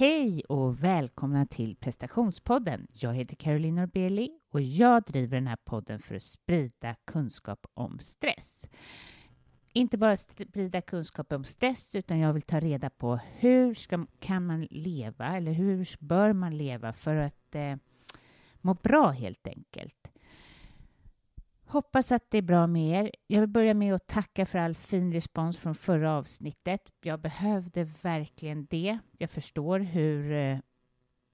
Hej och välkomna till prestationspodden. Jag heter Caroline Norbeli och jag driver den här podden för att sprida kunskap om stress. Inte bara sprida kunskap om stress, utan jag vill ta reda på hur ska, kan man leva, eller hur bör man leva för att eh, må bra helt enkelt. Hoppas att det är bra med er. Jag vill börja med att tacka för all fin respons från förra avsnittet. Jag behövde verkligen det. Jag förstår hur, eh,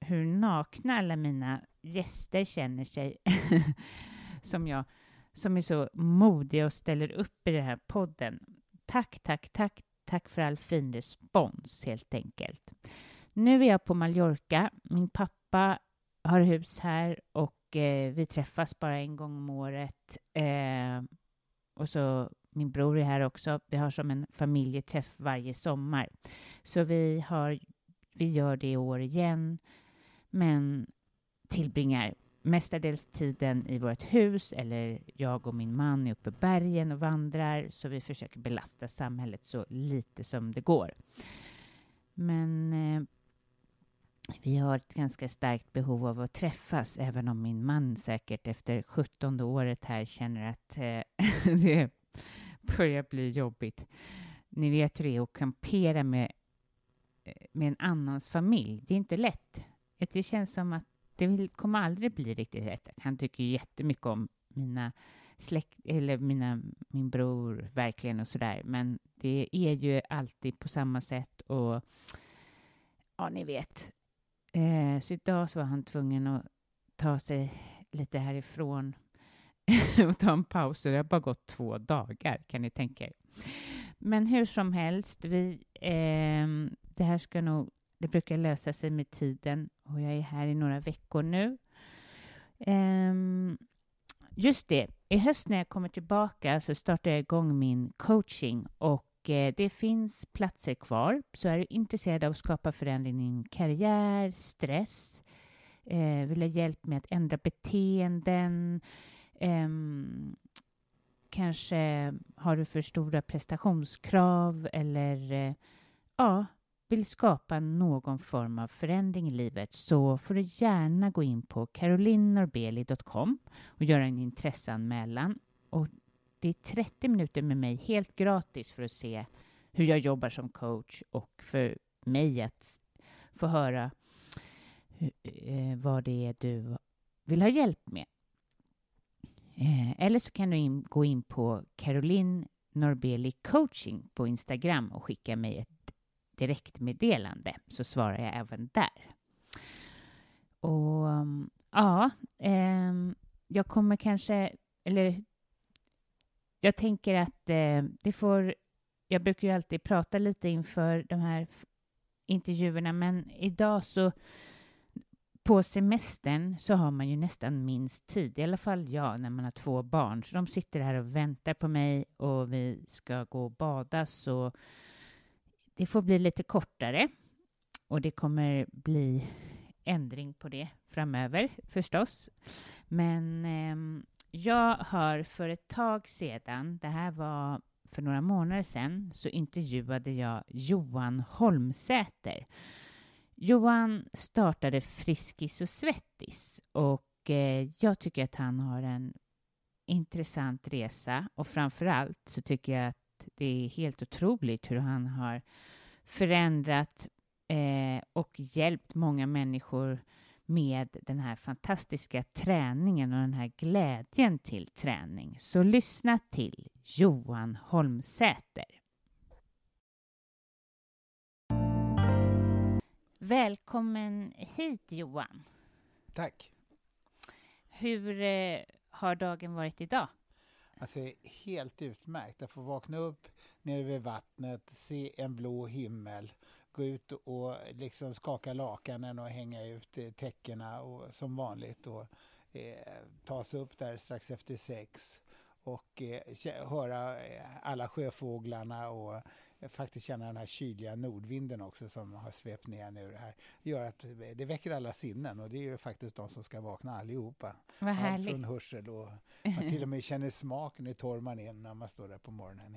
hur nakna alla mina gäster känner sig som, jag, som är så modiga och ställer upp i den här podden. Tack, tack, tack, tack för all fin respons helt enkelt. Nu är jag på Mallorca. Min pappa har hus här och eh, vi träffas bara en gång om året. Eh, och så min bror är här också. Vi har som en familjeträff varje sommar. Så vi, har, vi gör det i år igen, men tillbringar mestadels tiden i vårt hus eller jag och min man är uppe i bergen och vandrar så vi försöker belasta samhället så lite som det går. Men eh, vi har ett ganska starkt behov av att träffas, även om min man säkert efter 17 året här känner att eh, det börjar bli jobbigt. Ni vet hur det är att kampera med, eh, med en annans familj. Det är inte lätt. Det känns som att det kommer aldrig bli riktigt rätt. Han tycker jättemycket om mina släkt, eller mina, min bror, verkligen och sådär. Men det är ju alltid på samma sätt och ja, ni vet, Eh, så idag så var han tvungen att ta sig lite härifrån och ta en paus. det har bara gått två dagar, kan ni tänka er. Men hur som helst, vi, eh, det här ska nog, det brukar lösa sig med tiden och jag är här i några veckor nu. Eh, just det. I höst när jag kommer tillbaka så startar jag igång min coaching och Eh, det finns platser kvar. Så är du intresserad av att skapa förändring i din karriär, stress, eh, vill ha hjälp med att ändra beteenden, ehm, kanske har du för stora prestationskrav eller eh, ja, vill skapa någon form av förändring i livet så får du gärna gå in på carolinnorbeli.com och göra en intresseanmälan. Och det är 30 minuter med mig helt gratis för att se hur jag jobbar som coach och för mig att få höra eh, vad det är du vill ha hjälp med. Eh, eller så kan du in, gå in på Caroline Norbeli coaching på Instagram och skicka mig ett direktmeddelande så svarar jag även där. Och ja, eh, jag kommer kanske, eller jag tänker att eh, det får, jag brukar ju alltid prata lite inför de här intervjuerna, men idag så på semestern så har man ju nästan minst tid, i alla fall jag när man har två barn. Så de sitter här och väntar på mig och vi ska gå och bada så det får bli lite kortare och det kommer bli ändring på det framöver förstås. Men eh, jag har för ett tag sedan, det här var för några månader sedan, så intervjuade jag Johan Holmsäter. Johan startade Friskis och Svettis och eh, jag tycker att han har en intressant resa och framför allt så tycker jag att det är helt otroligt hur han har förändrat eh, och hjälpt många människor med den här fantastiska träningen och den här glädjen till träning. Så lyssna till Johan Holmsäter. Välkommen hit Johan. Tack. Hur eh, har dagen varit idag? Alltså helt utmärkt att få vakna upp nere vid vattnet, se en blå himmel, gå ut och liksom skaka lakanen och hänga ut eh, täckena och, som vanligt och eh, ta sig upp där strax efter sex och eh, höra eh, alla sjöfåglarna och eh, faktiskt känna den här kyliga nordvinden också som har svept ner nu. här. Det gör att det väcker alla sinnen och det är ju faktiskt de som ska vakna allihopa. Vad härligt. Allt från hörsel och man till och med känner smaken i torr man är när man står där på morgonen.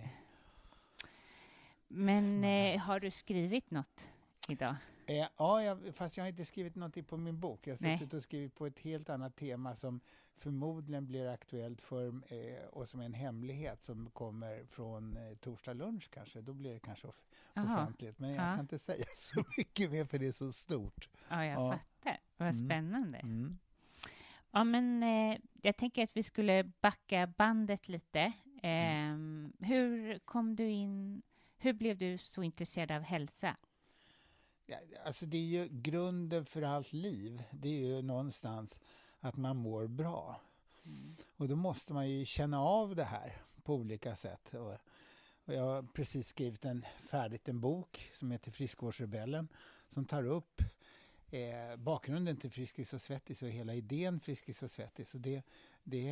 Men eh, har du skrivit något idag? Eh, ja, jag, fast jag har inte skrivit någonting på min bok. Jag har suttit och skrivit på ett helt annat tema som förmodligen blir aktuellt för, eh, och som är en hemlighet som kommer från eh, torsdag lunch kanske. Då blir det kanske off Aha. offentligt. Men jag ja. kan inte säga så mycket mer för det är så stort. Ja, jag ja. fattar. Vad mm. spännande. Mm. Ja, men eh, jag tänker att vi skulle backa bandet lite. Mm. hur kom du in, hur blev du så intresserad av hälsa? Alltså det är ju grunden för allt liv. Det är ju någonstans att man mår bra. Mm. Och då måste man ju känna av det här på olika sätt. Och, och jag har precis skrivit en, färdigt en bok som heter Friskvårdsrebellen som tar upp eh, bakgrunden till Friskis och Svettis och hela idén Friskis och Svettis. Och det, det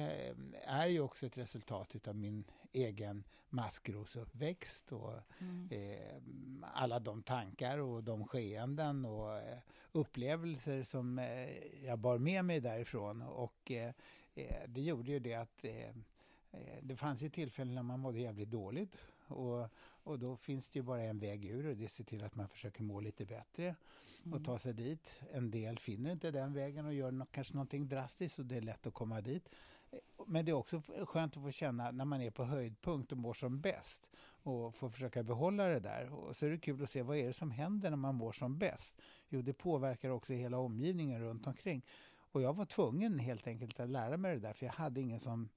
är ju också ett resultat av min egen maskrosuppväxt och mm. eh, alla de tankar och de skeenden och eh, upplevelser som eh, jag bar med mig därifrån. Och eh, eh, det gjorde ju det att eh, det fanns ju tillfällen när man mådde jävligt dåligt och, och då finns det ju bara en väg ur och det är att se till att man försöker må lite bättre och mm. ta sig dit. En del finner inte den vägen och gör no kanske någonting drastiskt och det är lätt att komma dit. Men det är också skönt att få känna när man är på höjdpunkt och mår som bäst och få försöka behålla det där. Och så är det kul att se vad är det som händer när man mår som bäst. Jo, det påverkar också hela omgivningen runt omkring. Och jag var tvungen helt enkelt att lära mig det där för jag hade ingen som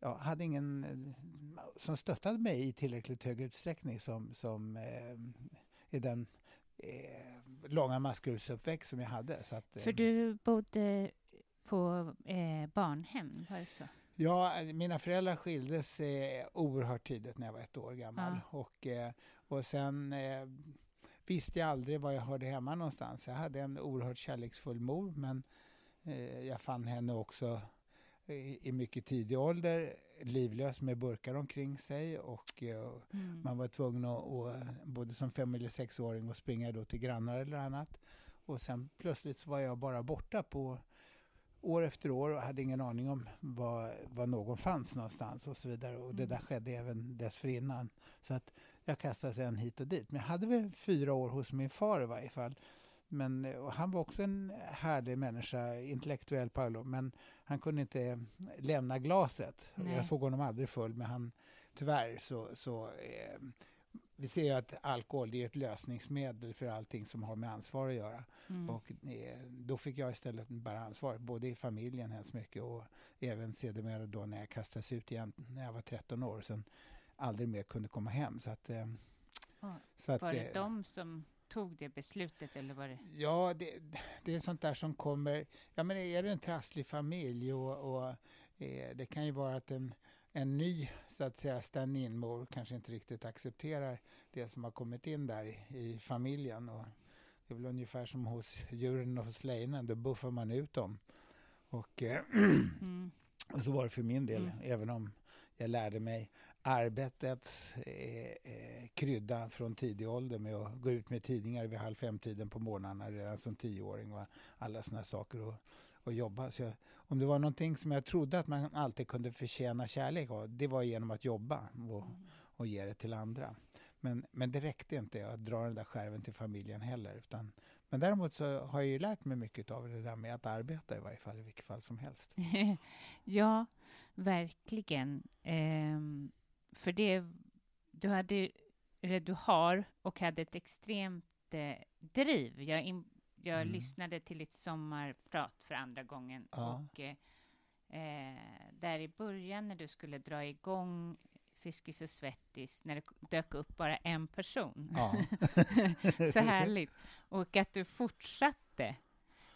jag hade ingen eh, som stöttade mig i tillräckligt hög utsträckning som, som eh, i den eh, långa maskrosuppväxt som jag hade. Så att, eh, För du bodde på eh, barnhem, var det så? Ja, mina föräldrar skildes eh, oerhört tidigt när jag var ett år gammal. Ja. Och, eh, och sen visste jag aldrig var jag hörde hemma någonstans. Jag hade en oerhört kärleksfull mor, men jag fann henne också i, i mycket tidig ålder, livlös med burkar omkring sig och eh, mm. man var tvungen att, och, både som fem eller sexåring att springa då till grannar eller annat. Och sen plötsligt var jag bara borta på år efter år och hade ingen aning om var, var någon fanns någonstans och så vidare. Och det mm. där skedde även dessförinnan. Så att jag kastades en hit och dit. Men jag hade väl fyra år hos min far i varje fall. Men han var också en härlig människa, intellektuell Paolo, men han kunde inte lämna glaset. Nej. Jag såg honom aldrig full, men han, tyvärr så, så eh, vi ser att alkohol är ett lösningsmedel för allting som har med ansvar att göra. Mm. Och eh, då fick jag istället bära ansvar, både i familjen hemskt mycket och även sedermera då när jag kastades ut igen när jag var 13 år och sen aldrig mer kunde komma hem. Så att, eh, så att, var det eh, de som tog det beslutet? Eller var det? Ja, det, det är sånt där som kommer... Ja, men är det en trasslig familj och, och eh, det kan ju vara att en, en ny så att säga stand-in-mor kanske inte riktigt accepterar det som har kommit in där i, i familjen. Och det är väl ungefär som hos djuren och hos lejonen, då buffar man ut dem. Och, eh, mm. och så var det för min del, mm. även om jag lärde mig arbetets eh, eh, krydda från tidig ålder med att gå ut med tidningar vid halv fem-tiden på morgnarna redan som tioåring och alla sådana saker och, och jobba. Så jag, om det var någonting som jag trodde att man alltid kunde förtjäna kärlek av, det var genom att jobba och, och ge det till andra. Men, men det räckte inte att dra den där skärven till familjen heller. Utan, men däremot så har jag ju lärt mig mycket av det där med att arbeta i varje fall, i vilket fall som helst. ja, verkligen. Ehm, för det, du hade, eller du har och hade ett extremt eh, driv. Jag, in, jag mm. lyssnade till ditt sommarprat för andra gången ja. och eh, eh, där i början när du skulle dra igång Fiskis och Svettis, när det dök upp bara en person. Ja. så härligt. Och att du fortsatte.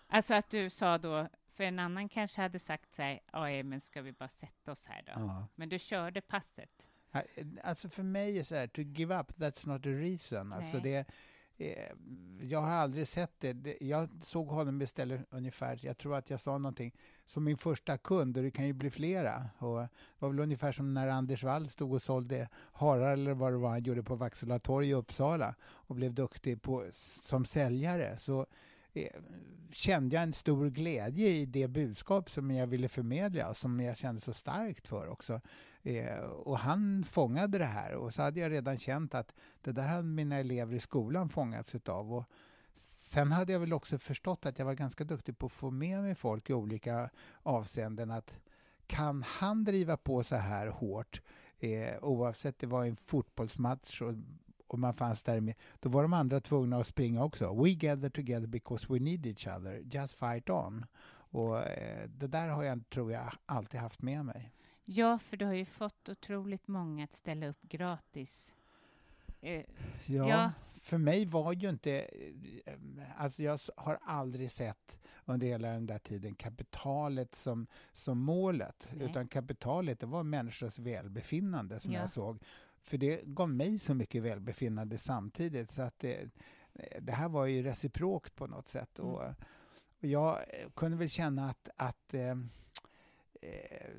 Alltså att du sa då, för en annan kanske hade sagt så här, men ska vi bara sätta oss här då? Ja. Men du körde passet. Alltså för mig är så här, to give up, that's not a reason. Alltså det, eh, jag har aldrig sett det. Jag såg honom istället ungefär, jag tror att jag sa någonting, som min första kund, och det kan ju bli flera. Och det var väl ungefär som när Anders Wall stod och sålde harar eller vad det var han gjorde på Vaxhalla torg i Uppsala och blev duktig på, som säljare. Så Eh, kände jag en stor glädje i det budskap som jag ville förmedla och som jag kände så starkt för också. Eh, och han fångade det här och så hade jag redan känt att det där hade mina elever i skolan fångats utav. Och sen hade jag väl också förstått att jag var ganska duktig på att få med mig folk i olika avseenden. att kan han driva på så här hårt, eh, oavsett det var en fotbollsmatch och och man fanns där med, då var de andra tvungna att springa också. We gather together because we need each other, just fight on. Och eh, det där har jag, tror jag, alltid haft med mig. Ja, för du har ju fått otroligt många att ställa upp gratis. Eh, ja, ja, för mig var ju inte... Eh, alltså jag har aldrig sett under hela den där tiden kapitalet som, som målet. Nej. Utan kapitalet, det var människors välbefinnande som ja. jag såg. För det gav mig så mycket välbefinnande samtidigt. Så att det, det här var ju reciprokt på något sätt. Mm. Och, och, jag kunde väl känna att, att eh, eh,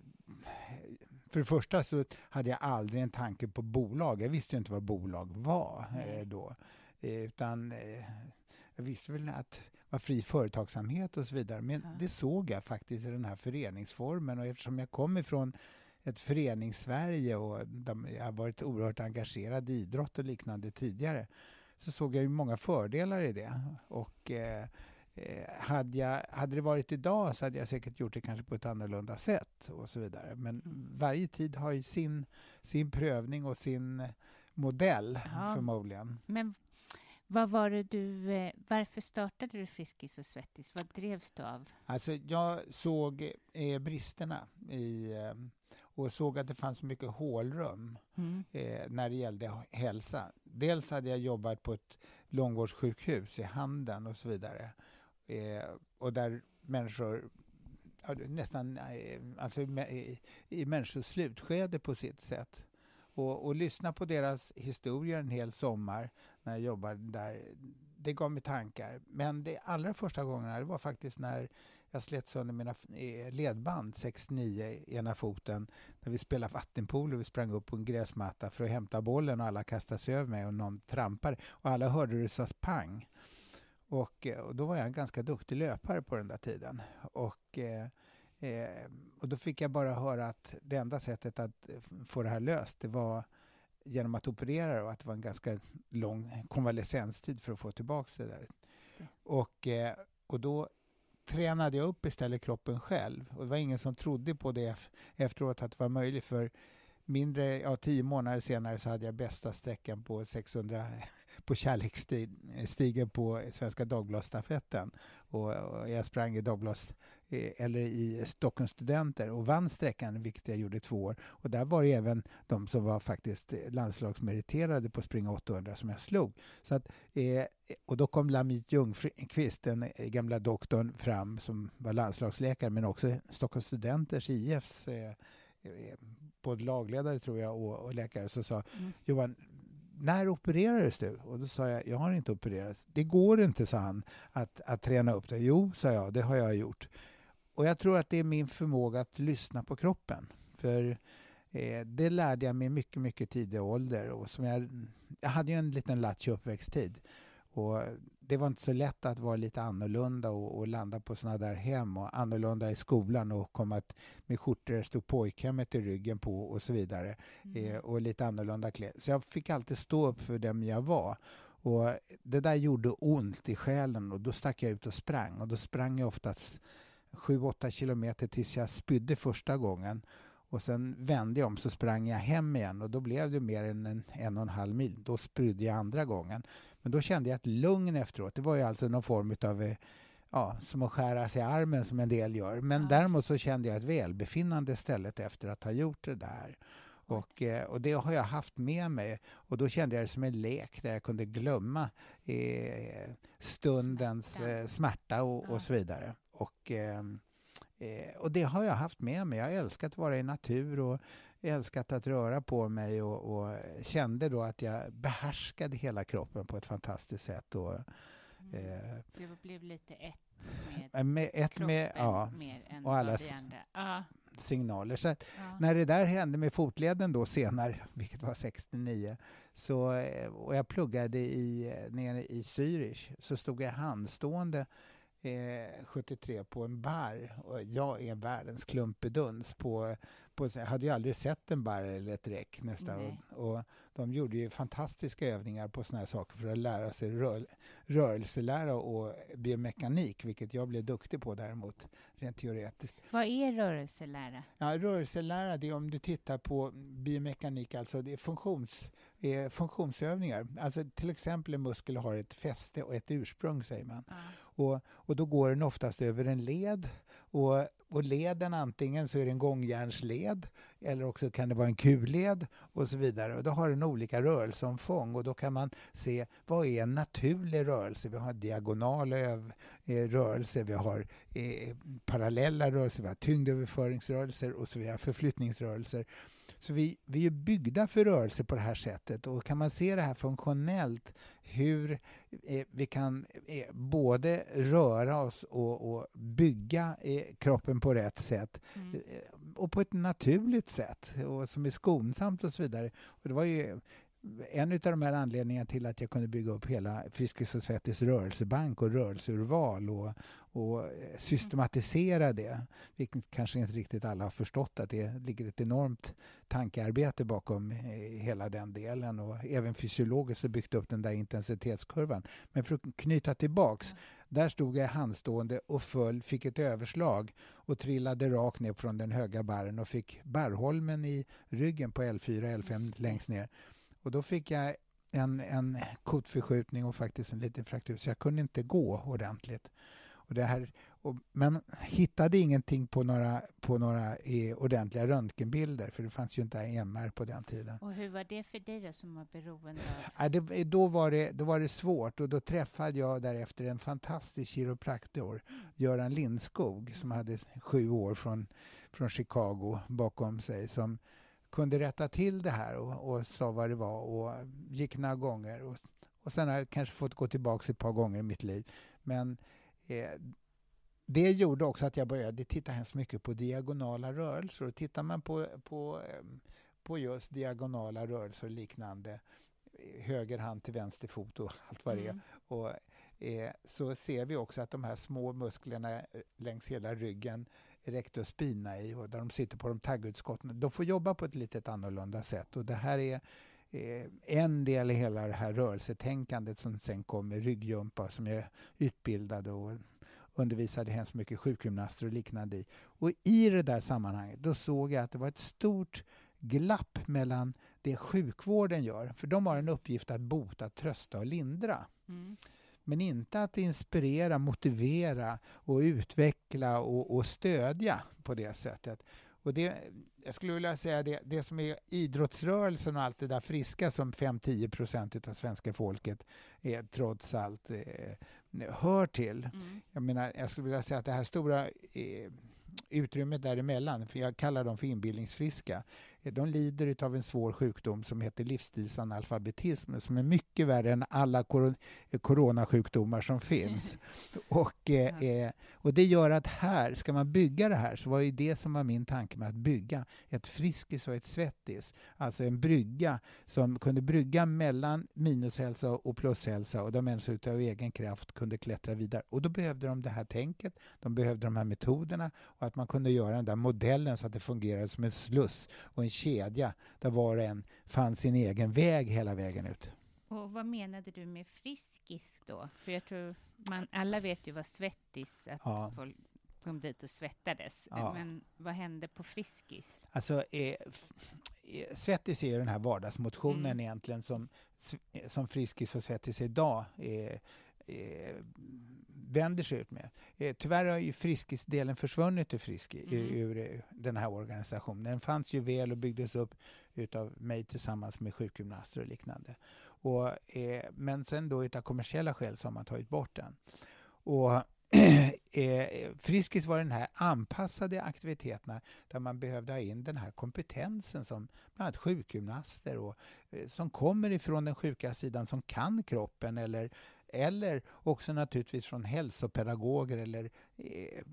för det första så hade jag aldrig en tanke på bolag. Jag visste inte vad bolag var eh, då. Eh, utan jag visste väl att det var fri företagsamhet och så vidare. Men ja. det såg jag faktiskt i den här föreningsformen. Och eftersom jag kom ifrån ett förenings-Sverige och jag har varit oerhört engagerad i idrott och liknande tidigare så såg jag ju många fördelar i det. Och eh, eh, hade, jag, hade det varit idag så hade jag säkert gjort det kanske på ett annorlunda sätt och så vidare. Men mm. varje tid har ju sin, sin prövning och sin modell ja. förmodligen. Men vad var det du, eh, varför startade du Friskis och Svettis? Vad drevs du av? Alltså, jag såg eh, bristerna i, eh, och såg att det fanns mycket hålrum mm. eh, när det gällde hälsa. Dels hade jag jobbat på ett långvårdssjukhus i Handen och så vidare. Eh, och där människor nästan eh, alltså, i, i människors slutskede på sitt sätt och, och lyssna på deras historier en hel sommar när jag jobbade där. det gav mig tankar. Men det allra första gången det var faktiskt när jag slet sönder mina eh, ledband 69 i ena foten när vi spelade vattenpolo. Vi sprang upp på en gräsmatta för att hämta bollen och alla kastade sig över mig och någon trampade och alla hörde det sa pang. Och, eh, och, då var jag en ganska duktig löpare på den där tiden. Och, eh, eh, och då fick jag bara höra att det enda sättet att få det här löst det var genom att operera och att det var en ganska lång konvalescenstid för att få tillbaka det där. Och, och då tränade jag upp istället kroppen själv. Och det var ingen som trodde på det efteråt att det var möjligt för mindre, ja tio månader senare så hade jag bästa sträckan på 600 på kärleksstigen på Svenska Dagbladsstafetten. Och, och jag sprang i Dagblads, eh, eller i Stockholms studenter och vann sträckan, vilket jag gjorde i två år. Och där var det även de som var faktiskt landslagsmeriterade på springa 800 som jag slog. Så att, eh, och då kom Lamit Ljungqvist, den gamla doktorn, fram som var landslagsläkare men också Stockholms studenters, IFs eh, både lagledare tror jag och, och läkare, så sa mm. Johan, när opererades du? Och då sa jag, jag har inte opererats. Det går inte, sa han, att, att träna upp det. Jo, sa jag, det har jag gjort. Och jag tror att det är min förmåga att lyssna på kroppen. För eh, det lärde jag mig mycket, mycket tidig ålder. Och som jag, jag hade ju en liten latch uppväxttid. Och det var inte så lätt att vara lite annorlunda och, och landa på såna där hem och annorlunda i skolan och komma med skjortor det stod pojkhemmet i ryggen på och så vidare. Mm. Eh, och lite annorlunda kläder. Så jag fick alltid stå upp för dem jag var. Och det där gjorde ont i själen och då stack jag ut och sprang. Och då sprang jag oftast 7-8 kilometer tills jag spydde första gången. Och sen vände jag om så sprang jag hem igen och då blev det mer än en, en och en halv mil. Då spydde jag andra gången. Men då kände jag ett lugn efteråt. Det var ju alltså någon form av eh, ja, som att skära sig i armen som en del gör. Men ja. däremot så kände jag ett välbefinnande stället efter att ha gjort det där. Och, eh, och det har jag haft med mig och då kände jag det som en lek där jag kunde glömma eh, stundens smärta, eh, smärta och, och, så vidare. Och, eh, eh, och det har jag haft med mig. Jag har älskat att vara i natur och älskat att röra på mig och, och, kände då att jag behärskade hela kroppen på ett fantastiskt sätt. Och, mm. eh, du blev lite ett med, med ett kroppen med, ja, mer än och alla. Ja. signaler. Så ja. när det där hände med fotleden då senare, vilket var 69, så, eh, och jag pluggade i, nere i Zürich, så stod jag handstående eh, 73 på en bar och jag är världens klumpeduns på på, hade ju aldrig sett en barr eller ett räck nästan. Och, och, de gjorde ju fantastiska övningar på såna här saker för att lära sig rör, rörelselära och biomekanik, vilket jag blev duktig på däremot, rent teoretiskt. Vad är rörelselära? Ja, rörelselära, det är om du tittar på biomekanik, alltså det är funktions, eh, funktionsövningar. Alltså till exempel en muskel har ett fäste och ett ursprung, säger man. Ja. Och, och då går den oftast över en led och och leden antingen så är det en gångjärnsled eller också kan det vara en kulled och så vidare. Och då har den olika rörelseomfång och då kan man se vad är en naturlig rörelse. Vi har diagonala eh, rörelser, vi har eh, parallella rörelser, vi har tyngdöverföringsrörelser och så vidare, förflyttningsrörelser. Så vi, vi är byggda för rörelse på det här sättet och kan man se det här funktionellt hur eh, vi kan eh, både röra oss och, och bygga kroppen på rätt sätt mm. Och på ett naturligt sätt och som är skonsamt och så vidare. Och det var ju en av de här anledningarna till att jag kunde bygga upp hela Friskis och Svettis rörelsebank och rörelseurval och, och systematisera det, vilket kanske inte riktigt alla har förstått att det ligger ett enormt tankearbete bakom eh, hela den delen och även fysiologiskt har byggt upp den där intensitetskurvan. Men för att knyta tillbaks, där stod jag handstående och föll, fick ett överslag och trillade rakt ner från den höga barren och fick barrholmen i ryggen på L4, L5 längst ner. Och då fick jag en, en kotförskjutning och faktiskt en liten fraktur så jag kunde inte gå ordentligt. Och det här, och, men hittade ingenting på några, på några eh, ordentliga röntgenbilder för det fanns ju inte MR på den tiden. Och hur var det för dig då som var beroende av... Ja, det, då, var det, då var det svårt och då träffade jag därefter en fantastisk kiropraktor, Göran Lindskog, som hade sju år från, från Chicago bakom sig som kunde rätta till det här och, och sa vad det var och gick några gånger och, och sen har jag kanske fått gå tillbaka ett par gånger i mitt liv. Men eh, det gjorde också att jag började titta hemskt mycket på diagonala rörelser. Och tittar man på, på, ehm, på just diagonala rörelser och liknande, höger hand till vänster fot och allt vad det är, mm. och, eh, så ser vi också att de här små musklerna eh, längs hela ryggen, rectus spina i, och där de sitter på de taggutskotten, de får jobba på ett lite annorlunda sätt. Och det här är eh, en del i hela det här rörelsetänkandet som sen kommer, ryggjumpa, som jag är utbildad och undervisade hemskt mycket sjukgymnaster och liknande i. Och i det där sammanhanget, då såg jag att det var ett stort glapp mellan det sjukvården gör, för de har en uppgift att bota, trösta och lindra. Mm. Men inte att inspirera, motivera och utveckla och, och stödja på det sättet. Och det, jag skulle vilja säga det, det som är idrottsrörelsen och allt det där friska som 5-10 procent av svenska folket är, trots allt eh, hör till. Mm. Jag menar, jag skulle vilja säga att det här stora eh, utrymmet däremellan, för jag kallar dem för inbildningsfriska, de lider av en svår sjukdom som heter livsstilsanalfabetism som är mycket värre än alla kor coronasjukdomar som finns. och, eh, eh, och det gör att här, ska man bygga det här, så var det det som var min tanke med att bygga ett Friskis och ett Svettis. Alltså en brygga som kunde brygga mellan minushälsa och plushälsa och där människor av egen kraft kunde klättra vidare. Och då behövde de det här tänket, de behövde de här metoderna och att man kunde göra den där modellen så att det fungerade som en sluss och en kedja där var och en fann sin egen väg hela vägen ut. Och vad menade du med friskis då? För jag tror man alla vet ju vad svettis, att ja. folk kom dit och svettades. Ja. Men vad hände på Friskis? Alltså, eh, eh Svettis är ju den här vardagsmotionen mm. egentligen som, som Friskis och Svettis idag är, eh, vänder sig ut med. Eh, tyvärr har ju Friskis-delen försvunnit ur, Friski, mm. ur, ur, den här organisationen. Den fanns ju väl och byggdes upp utav mig tillsammans med sjukgymnaster och liknande. Och, eh, men sen då utav kommersiella skäl så har man tagit bort den. Och eh, Friskis var den här anpassade aktiviteterna där man behövde ha in den här kompetensen som bland annat sjukgymnaster och, eh, som kommer ifrån den sjuka sidan, som kan kroppen eller eller också naturligtvis från hälsopedagoger eller eh,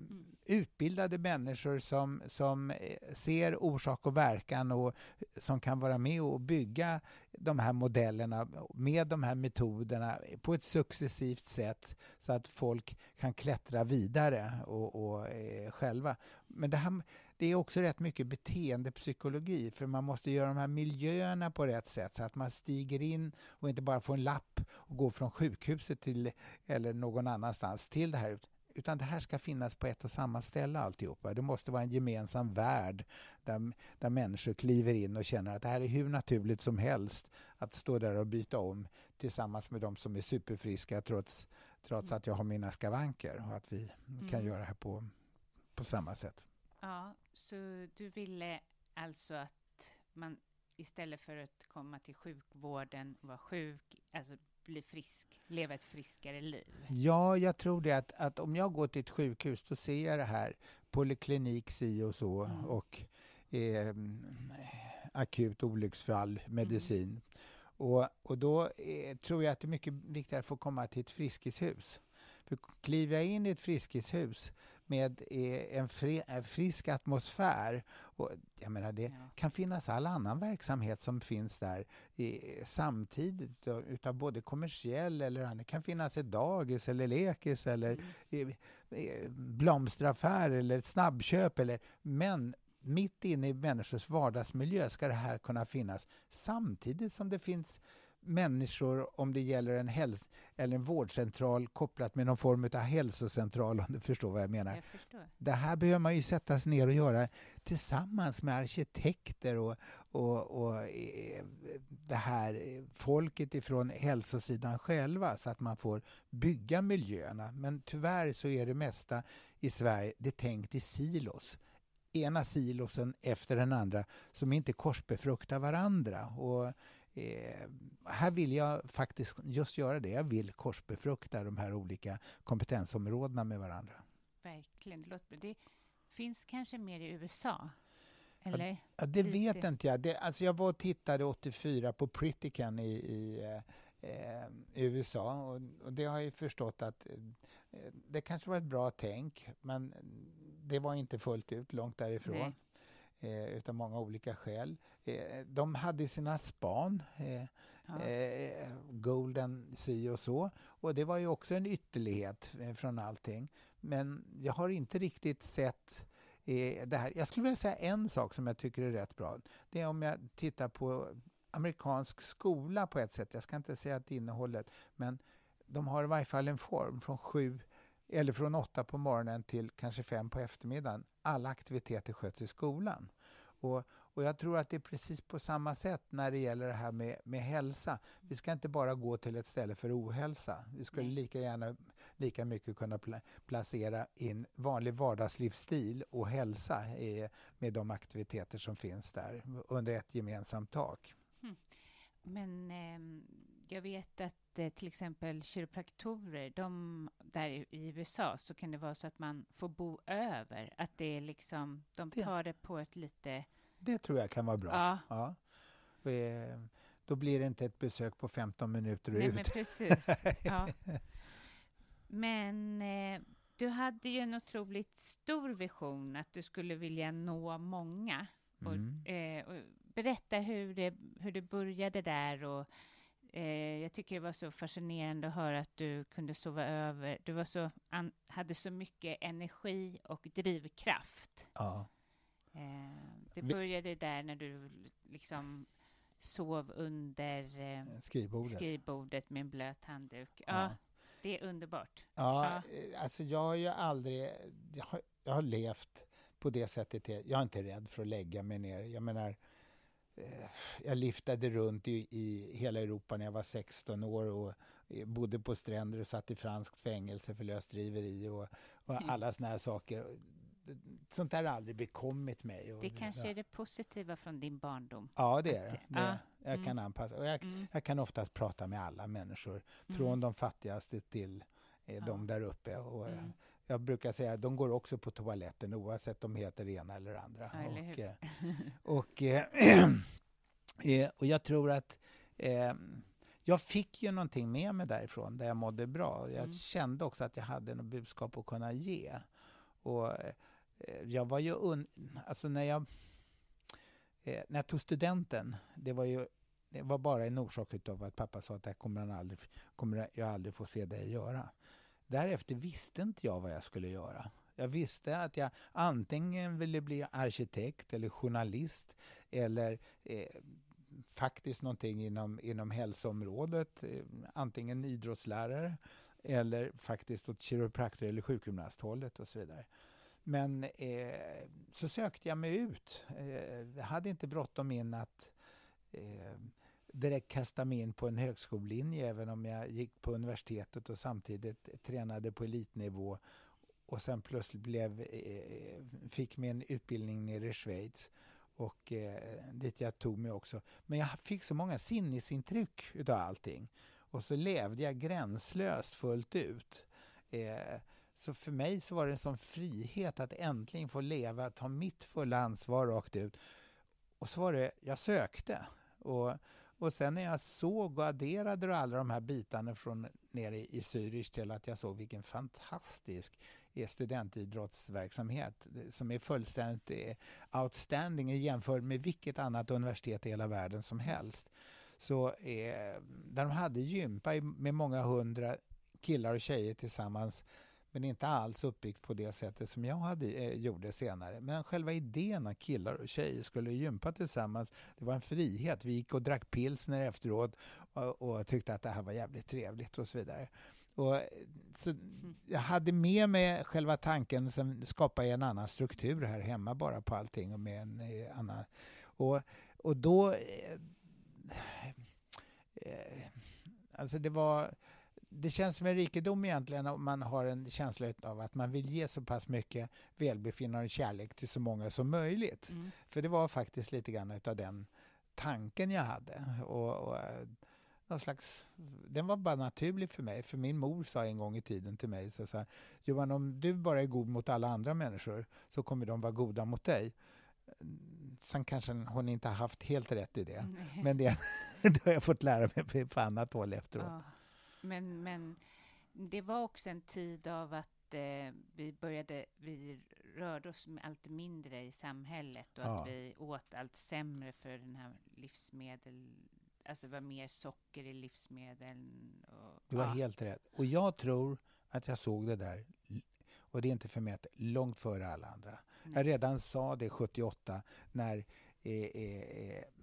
utbildade människor som, som eh, ser orsak och verkan och som kan vara med och bygga de här modellerna med de här metoderna på ett successivt sätt så att folk kan klättra vidare och, och eh, själva. Men det här det är också rätt mycket beteendepsykologi för man måste göra de här miljöerna på rätt sätt så att man stiger in och inte bara får en lapp och går från sjukhuset till eller någon annanstans till det här utan det här ska finnas på ett och samma ställe alltihopa. Det måste vara en gemensam värld där, där människor kliver in och känner att det här är hur naturligt som helst att stå där och byta om tillsammans med de som är superfriska trots, trots att jag har mina skavanker och att vi mm. kan göra det här på, på samma sätt. Ja, så du ville alltså att man istället för att komma till sjukvården, vara sjuk, alltså bli frisk, leva ett friskare liv? Ja, jag tror det att, att om jag går till ett sjukhus då ser jag det här, poliklinik si och så mm. och eh, akut olycksfall, medicin. Mm. Och, och då eh, tror jag att det är mycket viktigare att få komma till ett friskishus. För kliver jag in i ett friskishus med eh, en, fri, en, frisk atmosfär. Och jag menar, det ja. kan finnas all annan verksamhet som finns där eh, samtidigt utav både kommersiell eller annat. Det kan finnas ett dagis eller lekis eller mm. blomsteraffär eller ett snabbköp. Eller, men mitt inne i människors vardagsmiljö ska det här kunna finnas samtidigt som det finns människor om det gäller en, häls eller en vårdcentral kopplat med någon form av hälsocentral om du förstår vad jag menar. Jag förstår. Det här behöver man ju sätta sig ner och göra tillsammans med arkitekter och, och, och eh, det här folket ifrån hälsosidan själva så att man får bygga miljöerna. Men tyvärr så är det mesta i Sverige det tänkt i silos ena silosen efter den andra som inte korsbefruktar varandra. Och Eh, här vill jag faktiskt just göra det. Jag vill korsbefrukta de här olika kompetensområdena med varandra. Verkligen. Det, låter, det finns kanske mer i USA? Eller? Ja, det vet inte jag. Det, alltså jag var och tittade 84 på Pritican i, i, eh, USA. Och, och, det har jag förstått att eh, det kanske var ett bra tänk, men det var inte fullt ut, långt därifrån. Eh, utav många olika skäl. Eh, de hade sina span, eh, ja. Eh, Golden Sea och så. Och det var ju också en ytterlighet eh, från allting. Men jag har inte riktigt sett det här. Jag skulle vilja säga en sak som jag tycker är rätt bra. Det är om jag tittar på amerikansk skola på ett sätt. Jag ska inte säga att innehållet, men de har i varje fall en form från sju eller från åtta på morgonen till kanske fem på eftermiddagen. Alla aktiviteter sköts i skolan. Och, och, Jag tror att det är precis på samma sätt när det gäller det här med, med hälsa. Vi ska inte bara gå till ett ställe för ohälsa. Vi skulle lika gärna lika mycket kunna pla placera in vanlig vardagslivsstil och hälsa i, med de aktiviteter som finns där under ett gemensamt tak. Mm. Men eh, jag vet att eh, till exempel kiropraktorer, de, där i USA så kan det vara så att man får bo över, att det är liksom, de tar det, det på ett lite... Det tror jag kan vara bra. Ja. ja. Och, eh, då blir det inte ett besök på 15 minuter och Nej, ut. Men precis. ja. Men eh, du hade ju en otroligt stor vision att du skulle vilja nå många. Och, mm. eh, och berätta hur det, hur det började där och jag tycker det var så fascinerande att höra att du kunde sova över. Du var så, an, hade så mycket energi och drivkraft. Ja. Eh, det började där när du liksom sov under eh, skrivbordet. skrivbordet med en blöt handduk. Ja, ja. Det är underbart. Ja, ja, eh, alltså jag har ju aldrig... Jag har, jag har levt på det sättet. Jag är inte rädd för att lägga mig ner. Jag menar, Eh, jag liftade runt i, i, hela Europa när jag var 16 år och eh, bodde på stränder och satt i franskt fängelse för lösdriveri och, och mm. alla såna här saker. Sånt där har aldrig bekommit mig. det kanske är det positiva från din barndom? Ja, det är det. det ja. Jag mm. kan anpassa. Och jag, mm. jag, kan oftast prata med alla människor, från mm. de fattigaste till eh, de där uppe. Och, mm jag brukar säga att de går också på toaletten oavsett om de heter det ena eller andra. Ja, eller och, eh, och, eh, eh, och jag tror att eh, jag fick ju någonting med mig därifrån där jag mådde bra. Jag mm. kände också att jag hade något budskap att kunna ge. Och eh, jag var ju... Un alltså när jag, eh, när jag tog studenten, det var ju det var bara en orsak av att pappa sa att det kommer, han aldrig, kommer jag aldrig få se dig göra. Därefter visste inte jag vad jag skulle göra. Jag visste att jag antingen ville bli arkitekt eller journalist eller eh, faktiskt någonting inom, inom hälsoområdet, eh, antingen idrottslärare eller faktiskt åt kiropraktor eller sjukgymnasthållet och så vidare. Men eh, så sökte jag mig ut. Eh, jag hade inte bråttom in att eh, direkt kasta mig in på en högskolelinje även om jag gick på universitetet och samtidigt tränade på elitnivå och sen plötsligt blev, eh, eh, fick mig en utbildning nere i Schweiz och eh, dit jag tog mig också. Men jag fick så många sinnesintryck utav allting och så levde jag gränslöst fullt ut. Eh, så för mig så var det en sån frihet att äntligen få leva, ta mitt fulla ansvar rakt ut. Och så var det, jag sökte. Och, och sen när jag såg och adderade alla de här bitarna från nere i Zürich till att jag såg vilken fantastisk studentidrottsverksamhet som är fullständigt eh, outstanding jämfört med vilket annat universitet i hela världen som helst. Så eh, där de hade gympa med många hundra killar och tjejer tillsammans men inte alls uppbyggt på det sättet som jag hade, eh, gjorde senare. Men själva idén att killar och tjejer skulle gympa tillsammans, det var en frihet. Vi gick och drack pilsner efteråt och, och tyckte att det här var jävligt trevligt och så vidare. Och, så jag hade med mig själva tanken sen skapade jag en annan struktur här hemma bara på allting och med en eh, annan... Och, och då... Eh, eh, alltså det var det känns som en rikedom egentligen om man har en känsla av att man vill ge så pass mycket välbefinnande och kärlek till så många som möjligt. Mm. För det var faktiskt lite grann av den tanken jag hade. Och, och, någon slags, den var bara naturlig för mig. För min mor sa en gång i tiden till mig, så, så här, Johan om du bara är god mot alla andra människor så kommer de vara goda mot dig. Sen kanske hon inte har haft helt rätt i det. Nej. Men det, det har jag fått lära mig på annat håll efteråt. Ja. Men, men det var också en tid av att eh, vi började, vi rörde oss allt mindre i samhället och ja. att vi åt allt sämre för den här livsmedel, alltså det var mer socker i livsmedlen. Och, du har ja. helt rätt. Och jag tror att jag såg det där, och det är inte för mig, långt före alla andra. Nej. Jag redan sa det 78 när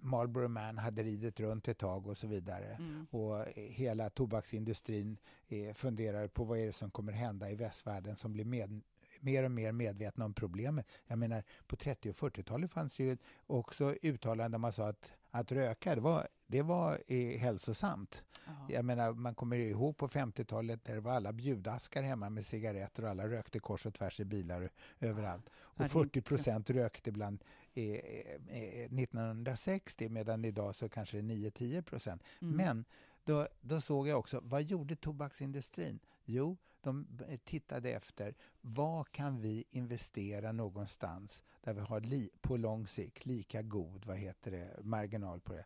Marlboro Man hade ridit runt ett tag och så vidare. Mm. Och hela tobaksindustrin eh, funderar på vad är det som kommer hända i västvärlden som blir med, mer och mer medvetna om problemet. Jag menar, på 30 och 40-talet fanns ju också uttalanden där man sa att, att röka, det var, det var eh, hälsosamt. Aha. Jag menar, man kommer ihåg på 50-talet där det var alla bjudaskar hemma med cigaretter och alla rökte kors och tvärs i bilar överallt. Och 40 procent rökte bland 1960 medan idag så kanske det är 9-10 procent. Mm. Men då, då såg jag också, vad gjorde tobaksindustrin? Jo, de tittade efter vad kan vi investera någonstans där vi har li, på lång sikt lika god vad heter det, marginal på det.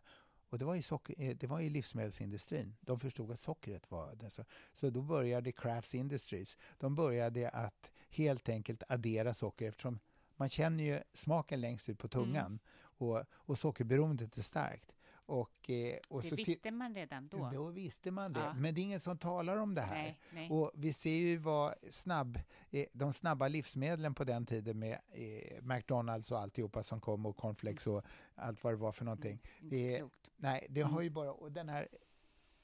Och det var, i socker, eh, det var i livsmedelsindustrin. De förstod att sockret var det. Så, så då började Crafts Industries. De började att helt enkelt addera socker eftersom man känner ju smaken längst ut på tungan mm. och, och sockerberoendet är starkt. Och, eh, och det så visste man redan då? Då visste man det, ja. men det är ingen som talar om det här. Nej, nej. Och vi ser ju vad snabb, eh, de snabba livsmedlen på den tiden med eh, McDonalds och alltihopa som kom och cornflakes och allt vad det var för någonting. Mm, det, nej, det har mm. ju bara, och den här,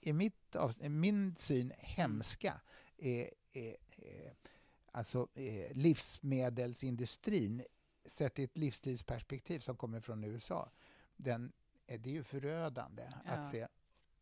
i mitt, min syn, hemska, eh, eh, alltså eh, livsmedelsindustrin sett i ett livsstilsperspektiv som kommer från USA, den Eh, det är ju förödande ja. att se.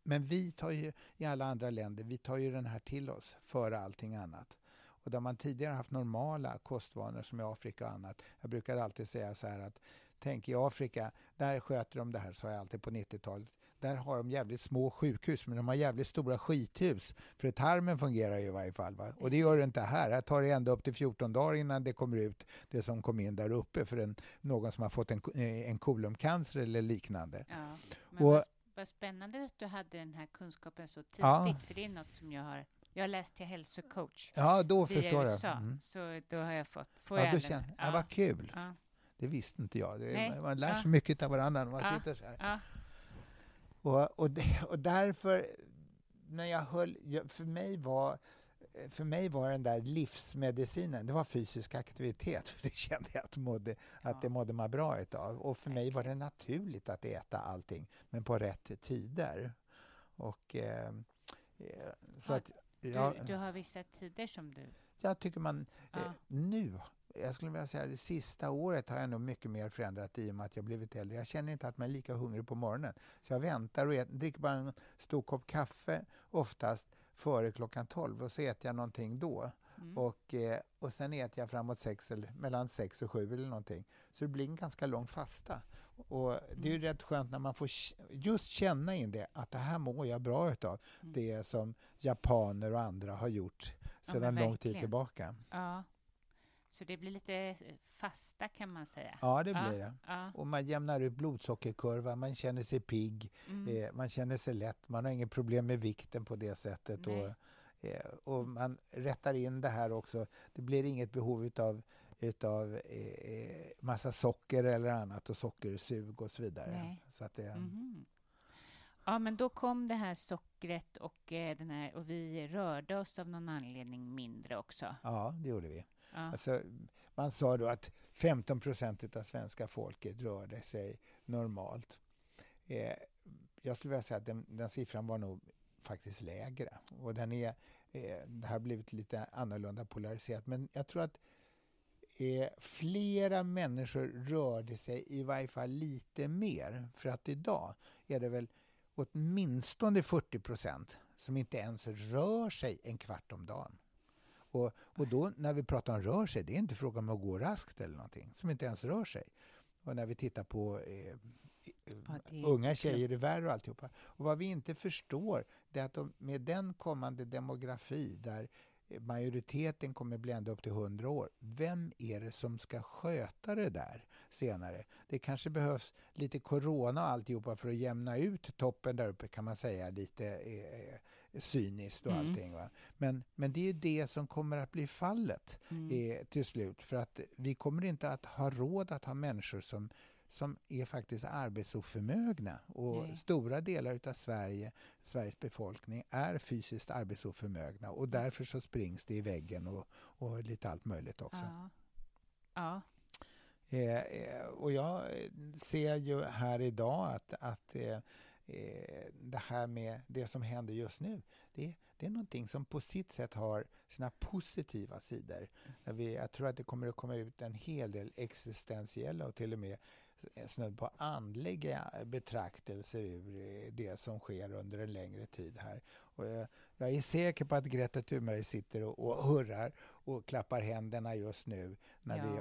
Men vi tar ju, i alla andra länder, vi tar ju den här till oss före allting annat. Och där man tidigare haft normala kostvanor som i Afrika och annat. Jag brukar alltid säga så här att tänk i Afrika, där sköter de det här, sa jag alltid på 90-talet. Där har de jävligt små sjukhus, men de har jävligt stora skithus. För tarmen fungerar ju i varje fall. Va? Och det gör det inte här. Här tar det ända upp till 14 dagar innan det kommer ut det som kom in där uppe för en, någon som har fått en, eh, en kolumncancer eller liknande. Ja, och, vad, vad spännande att du hade den här kunskapen så tidigt, ja. för det är något som jag har jag har läst till hälsocoach. Ja, då förstår jag. Mm. Så då har jag fått... Får ja, jag känner, ja. ja, vad kul. Ja. Det visste inte jag. Det, man lär sig mycket av varandra när man sitter så här. Ja. Och, och, och därför, när jag höll, för mig var för mig var den där livsmedicinen, det var fysisk aktivitet. För det kände jag att, mådde, ja. att det mådde man bra utav. Och för mig var det naturligt att äta allting, men på rätt tider. Och, eh, eh så att, ja, du, du, har vissa tider som du... Jag tycker man... Ja. Eh, nu jag skulle vilja säga det sista året har jag nog mycket mer förändrat i och med att jag blivit äldre. Jag känner inte att man är lika hungrig på morgonen. Så jag väntar och äter, dricker bara en stor kopp kaffe oftast före klockan 12 och så äter jag någonting då. Mm. Och, eh, och sen äter jag framåt sex eller mellan sex och sju eller någonting. Så det blir en ganska lång fasta. Och det är ju mm. rätt skönt när man får just känna in det, att det här mår jag bra utav. Mm. Det som japaner och andra har gjort sedan ja, lång tid tillbaka. Ja. Så det blir lite eh, fasta kan man säga. Ja, det blir det. Ja. Och man jämnar ut blodsockerkurvan, man känner sig pigg, mm. eh, man känner sig lätt, man har inget problem med vikten på det sättet. Och, eh, och man rättar in det här också. Det blir inget behov av utav eh, massa socker eller annat och sockersug och så vidare. Nej. Så att det, mm. Ja, men då kom det här sockret och, eh, den här, och vi rörde oss av någon anledning mindre också. Ja, det gjorde vi. Ja. Alltså, man sa då att 15 procent av svenska folket rörde sig normalt. Eh, jag skulle vilja säga att den, den, siffran var nog faktiskt lägre. Och den är, eh, det har blivit lite annorlunda polariserat. Men jag tror att eh, flera människor rörde sig i varje fall lite mer. För att idag är det väl åtminstone 40 procent som inte ens rör sig en kvart om dagen. Och, och då när vi pratar om rör sig, det är inte fråga om att gå raskt eller någonting, som inte ens rör sig. Och när vi tittar på eh, ja, unga tjejer i värre och alltihopa. Och vad vi inte förstår, det är att de, med den kommande demografi där majoriteten kommer bli ända upp till 100 år. Vem är det som ska sköta det där? Senare. Det kanske behövs lite corona och alltihopa för att jämna ut toppen där uppe kan man säga lite eh, cyniskt och mm. allting. Va? Men, men det är ju det som kommer att bli fallet mm. eh, till slut för att vi kommer inte att ha råd att ha människor som som är faktiskt arbetsoförmögna. Och Nej. stora delar av Sverige, Sveriges befolkning är fysiskt arbetsoförmögna och därför så springs det i väggen och, och lite allt möjligt också. Ja. ja. Eh, eh, och jag eh, ser ju här idag att, att eh, eh, det här med det som händer just nu, det, det är någonting som på sitt sätt har sina positiva sidor. Vi, jag tror att det kommer att komma ut en hel del existentiella och till och med snudd på andliga betraktelser ur det som sker under en längre tid här. Och jag är säker på att Greta Thunberg sitter och, och hurrar och klappar händerna just nu när ja. vi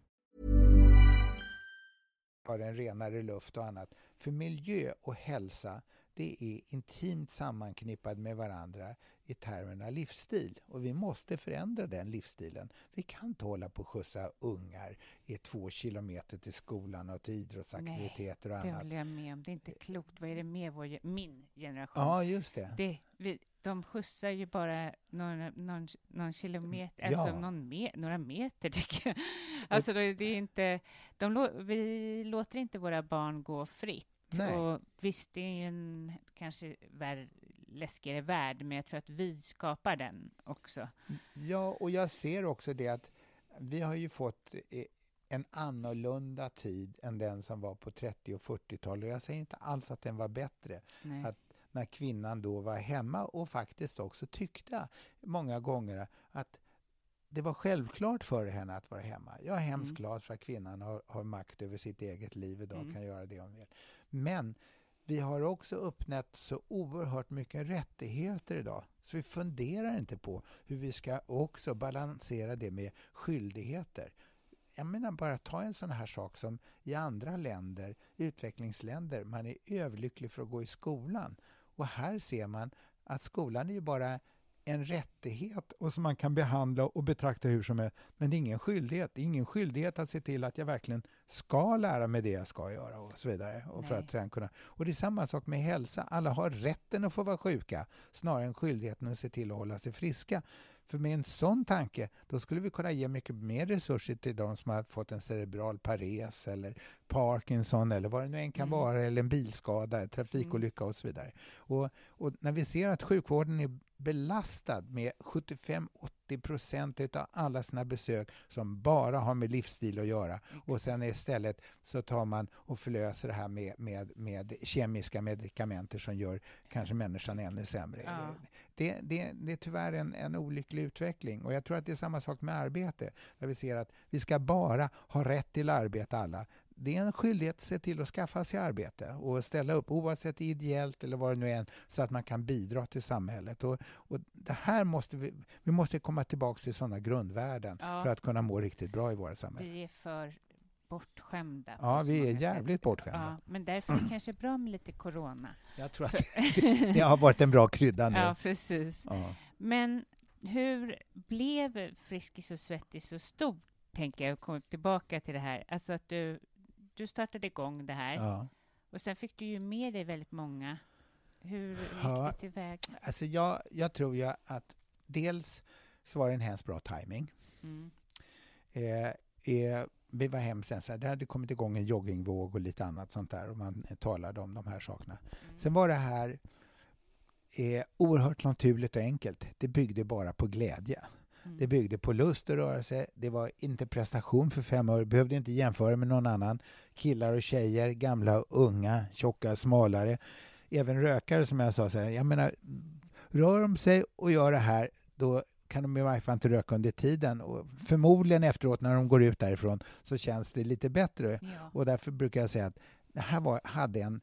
Har en renare luft och annat. För miljö och hälsa, det är intimt sammanknippad med varandra i termerna livsstil. Och vi måste förändra den livsstilen. Vi kan inte hålla på och skjutsa ungar i två kilometer till skolan och till idrottsaktiviteter Nej, och annat. det håller jag med om. Det är inte klokt. Vad är det med vår, min generation? Ja, just det. det vi, de skjutsar ju bara någon, någon, någon kilometer, ja. alltså någon me, några meter tycker jag. Alltså det, det är inte, de, vi låter inte våra barn gå fritt. Nej. Och visst, det är ju en kanske värld, läskigare värld, men jag tror att vi skapar den också. Ja, och jag ser också det att vi har ju fått eh, en annorlunda tid än den som var på 30 och 40-talet. Jag säger inte alls att den var bättre. Nej. Att när kvinnan då var hemma och faktiskt också tyckte många gånger att det var självklart för henne att vara hemma. Jag är hemskt mm. glad för att kvinnan har, har, makt över sitt eget liv idag och mm. kan göra det hon vill. Men vi har också öppnat så oerhört mycket rättigheter idag så vi funderar inte på hur vi ska också balansera det med skyldigheter. Jag menar bara ta en sån här sak som i andra länder, utvecklingsländer, man är överlycklig för att gå i skolan. Och här ser man att skolan är ju bara en rättighet och som man kan behandla och betrakta hur som helst. Men det är ingen skyldighet. Det är ingen skyldighet att se till att jag verkligen ska lära mig det jag ska göra och så vidare. Och, för att sen kunna. och det är samma sak med hälsa. Alla har rätten att få vara sjuka snarare än skyldigheten att se till att hålla sig friska. För med en sån tanke, då skulle vi kunna ge mycket mer resurser till de som har fått en cerebral pares eller Parkinson eller vad det nu än kan mm. vara, eller en bilskada, trafikolycka mm. och så vidare. Och, och när vi ser att sjukvården är belastad med 75-80 50 av alla sina besök som bara har med livsstil att göra. Och sen istället så tar man och förlöser det här med, med, med kemiska medikamenter som gör kanske människan ännu sämre. Ja. Det, det, det är tyvärr en, en olycklig utveckling och jag tror att det är samma sak med arbete. Där vi ser att vi ska bara ha rätt till arbete alla det är en skyldighet att se till att skaffa sig arbete och ställa upp oavsett ideellt eller vad det nu är så att man kan bidra till samhället. Och, och det här måste vi, vi måste komma tillbaka till sådana grundvärden Ja. för att kunna må riktigt bra i våra samhällen. Vi är för bortskämda. Ja, vi är många sätt. jävligt bortskämda. Ja, men därför är det kanske bra med lite corona. Jag tror att det, det har varit en bra krydda nu. Ja, precis. Ja. Men hur blev Friskis och Svettis så stort, tänker jag, och kom tillbaka till det här. Alltså att du, du startade igång det här Ja. och sen fick du ju med dig väldigt många. Hur gick Ja. det tillväga? Alltså jag, jag tror ju att dels så var det en hemskt bra timing. Mm. Eh, eh, vi var hem sen, så här, det hade kommit igång en joggingvåg och lite annat sånt där och man eh, talade om de här sakerna. Sen var det här eh, oerhört naturligt och enkelt. Det byggde bara på glädje. Mm. Det byggde på lust att röra sig. Det var inte prestation för fem år. Behövde inte jämföra med någon annan. Killar och tjejer, gamla och unga, tjocka, smalare. Även rökare som jag sa. Så här, jag menar, rör de sig och gör det här, då kan de i varje fall inte röka under tiden. Och förmodligen efteråt när de går ut därifrån så känns det lite bättre. Ja. Och därför brukar jag säga att det här var, hade en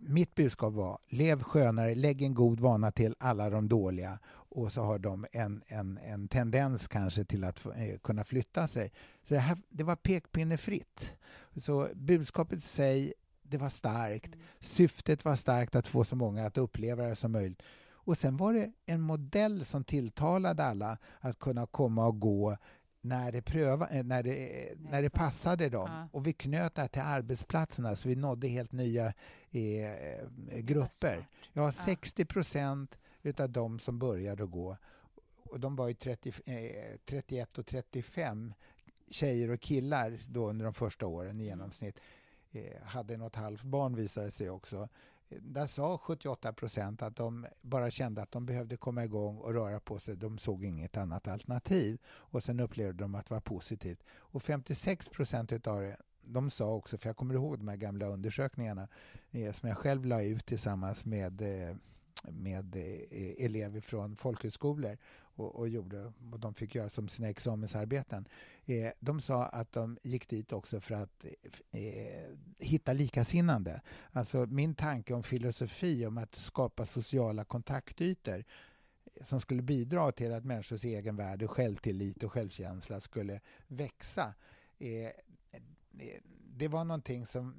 mitt budskap var lev skönare, lägg en god vana till alla de dåliga och så har de en, en, en tendens kanske till att eh, kunna flytta sig. Så det, här, det var pekpinnefritt. Så budskapet i sig, det var starkt. Syftet var starkt att få så många att uppleva det som möjligt. Och sen var det en modell som tilltalade alla att kunna komma och gå när det, pröva, eh, när det, eh, när det passade dem. Ja. Och vi knöt det till arbetsplatserna så vi nådde helt nya eh, grupper. Ja, 60 procent utav de som började gå, och de var ju 30, eh, 31 och 35 tjejer och killar då under de första åren i genomsnitt, eh, hade något halvt barn visade sig också. Där sa 78 procent att de bara kände att de behövde komma igång och röra på sig. De såg inget annat alternativ. Och sen upplevde de att det var positivt. Och 56 procent utav det de sa också, för jag kommer ihåg de här gamla undersökningarna eh, som jag själv la ut tillsammans med, eh, med eh, elever från folkhögskolor och, och, gjorde, och de fick göra som sina examensarbeten. Eh, de sa att de gick dit också för att eh, hitta likasinnande. Alltså min tanke om filosofi om att skapa sociala kontaktytor som skulle bidra till att människors egenvärde, självtillit och självkänsla skulle växa. Eh, eh det var någonting som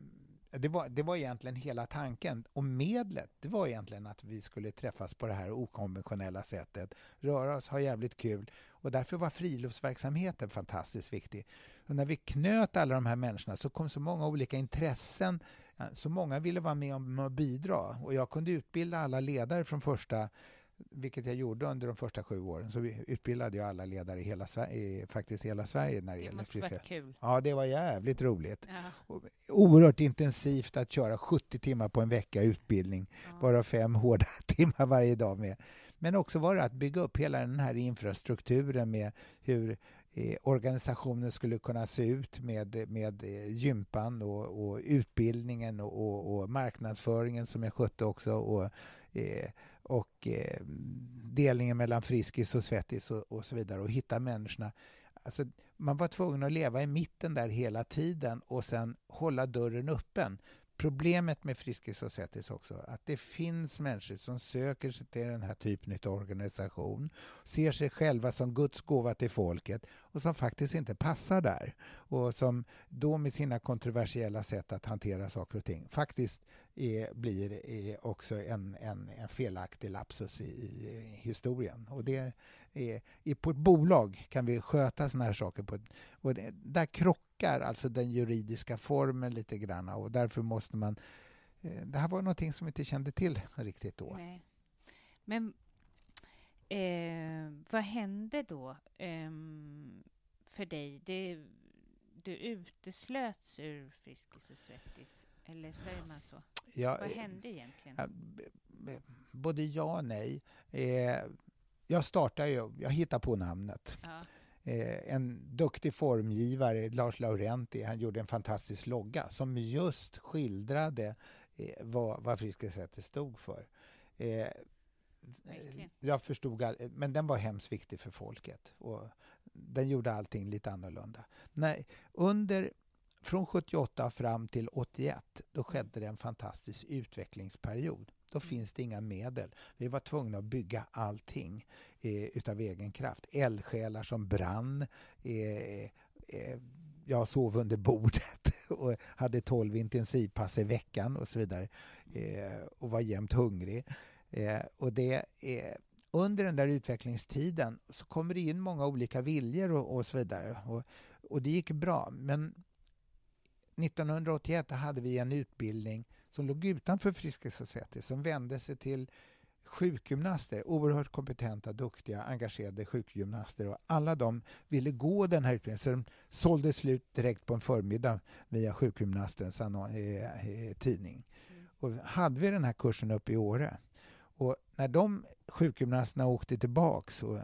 det var, det var egentligen hela tanken. Och medlet, det var egentligen att vi skulle träffas på det här okonventionella sättet. Röra oss, ha jävligt kul. Och därför var friluftsverksamheten fantastiskt viktig. Och när vi knöt alla de här människorna så kom så många olika intressen. Så många ville vara med om att bidra. Och jag kunde utbilda alla ledare från första vilket jag gjorde under de första sju åren, så utbildade jag alla ledare i hela Sverige, faktiskt hela Sverige när det, Det gäller kul. Ja, det var jävligt roligt. Ja. Oerhört intensivt att köra 70 timmar på en vecka utbildning, bara fem hårda timmar varje dag med. Men också var det att bygga upp hela den här infrastrukturen med hur eh, organisationen skulle kunna se ut med, med eh, gympan och, och utbildningen och, och, och marknadsföringen som jag skötte också och, eh, och eh, delningen mellan Friskis och Svettis och, och så vidare och hitta människorna. Alltså, man var tvungen att leva i mitten där hela tiden och sen hålla dörren öppen. Problemet med Friskis och Svettis också, att det finns människor som söker sig till den här typen av organisation, ser sig själva som Guds gåva till folket och som faktiskt inte passar där. Och som då med sina kontroversiella sätt att hantera saker och ting faktiskt är, blir är också en, en, en felaktig lapsus i, i historien. Och det är, i, på ett bolag kan vi sköta såna här saker på ett, och det, där krockar alltså den juridiska formen lite grann och därför måste man eh, det här var någonting som vi inte kände till riktigt då. Nej. Men eh, vad hände då eh, för dig? Det, du uteslöts ur Friskis och Svettis, eller säger man så? Ja, vad eh, hände egentligen? Både ja och nej. Eh, jag startade ju, jag hittade på namnet. Ja. Eh, en duktig formgivare, Lars Laurenti, han gjorde en fantastisk logga som just skildrade eh, vad, vad Friskis Svettis stod för. Eh, jag förstod, all, men den var hemskt viktig för folket. Och den gjorde allting lite annorlunda. Nej, under från 78 fram till 81, då skedde det en fantastisk utvecklingsperiod. Då finns det inga medel. Vi var tvungna att bygga allting eh, utav egen kraft. Eldsjälar som brann. Eh, eh, jag sov under bordet och hade 12 intensivpass i veckan och så vidare. Eh, och var jämt hungrig. Eh, och det under den där utvecklingstiden så kommer det in många olika viljor och, och så vidare. Och, och det gick bra. Men 1981 hade vi en utbildning som låg utanför Friskis och Svettis som vände sig till sjukgymnaster, oerhört kompetenta, duktiga, engagerade sjukgymnaster och alla de ville gå den här utbildningen så de sålde slut direkt på en förmiddag via sjukgymnastens eh, tidning. Mm. Och hade vi den här kursen uppe i Åre och när de sjukgymnasterna åkte tillbaks och,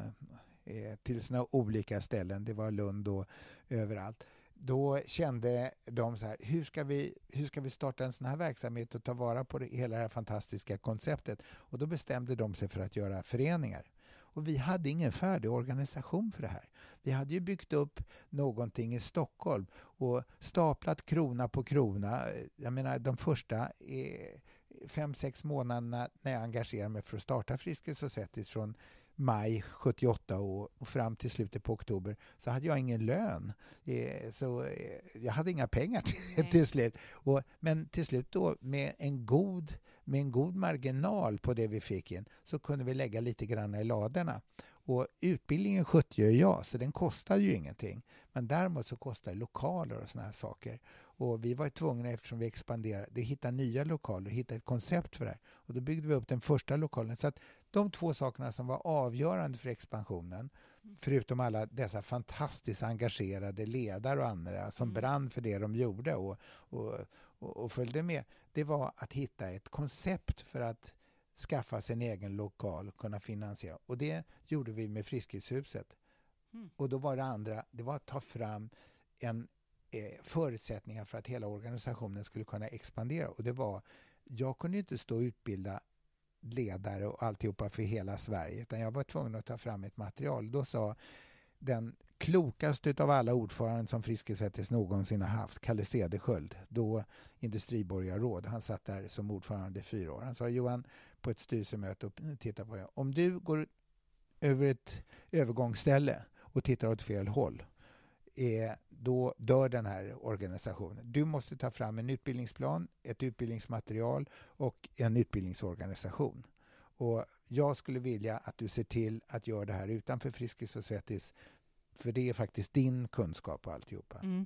eh, till sina olika ställen, det var Lund och överallt, då kände de så här, hur ska, vi, hur ska vi starta en sån här verksamhet och ta vara på det, hela det här fantastiska konceptet? Och då bestämde de sig för att göra föreningar. Och vi hade ingen färdig organisation för det här. Vi hade ju byggt upp någonting i Stockholm och staplat krona på krona. Jag menar de första eh, fem, sex månaderna när jag engagerade mig för att starta Friskis och Svettis från maj 78 och, och, fram till slutet på oktober så hade jag ingen lön. Eh, så eh, jag hade inga pengar till, till slut. Och, men till slut då med en, god, med en god marginal på det vi fick in så kunde vi lägga lite grann i ladorna. Och utbildningen skötte ju jag, så den kostade ju ingenting. Men däremot så kostar lokaler och såna här saker. Och vi var tvungna, eftersom vi expanderade, att hitta nya lokaler, hitta ett koncept för det här. Och då byggde vi upp den första lokalen. Så att de två sakerna som var avgörande för expansionen, förutom alla dessa fantastiskt engagerade ledare och andra som mm. brann för det de gjorde och, och, och, och följde med, det var att hitta ett koncept för att skaffa sig en egen lokal och kunna finansiera. Och det gjorde vi med Friskishuset. Mm. Och då var det andra, det var att ta fram en eh, förutsättningar för att hela organisationen skulle kunna expandera. Och det var, jag kunde inte stå och utbilda ledare och alltihopa för hela Sverige, utan jag var tvungen att ta fram ett material. Då sa den klokaste av alla ordförande som Friskisvettis någonsin har haft, Kalle Cederschiöld, då industriborgarråd. Han satt där som ordförande i fyra år. Han sa Johan, på ett styrelsemöte, och titta på det. Om du går över ett övergångsställe och tittar åt fel håll, eh, då dör den här organisationen. Du måste ta fram en utbildningsplan, ett utbildningsmaterial och en utbildningsorganisation. Och jag skulle vilja att du ser till att göra det här utanför Friskis och Svettis, för det är faktiskt din kunskap och alltihopa. Mm.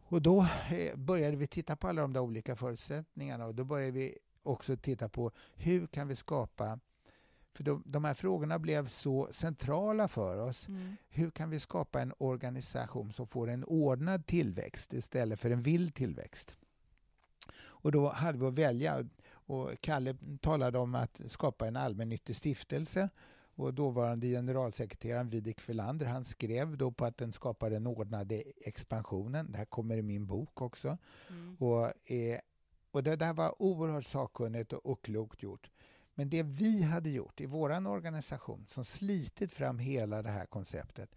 Och då eh, började vi titta på alla de där olika förutsättningarna och då började vi också titta på hur kan vi skapa för de, de här frågorna blev så centrala för oss. Mm. Hur kan vi skapa en organisation som får en ordnad tillväxt istället för en vild tillväxt? Och då hade vi att välja och Kalle talade om att skapa en allmännyttig stiftelse och dåvarande generalsekreteraren Vidik Filander han skrev då på att den skapar den ordnade expansionen. Det här kommer i min bok också. Mm. Och, eh, och det där var oerhört sakkunnigt och, och klokt gjort. Men det vi hade gjort i vår organisation som slitit fram hela det här konceptet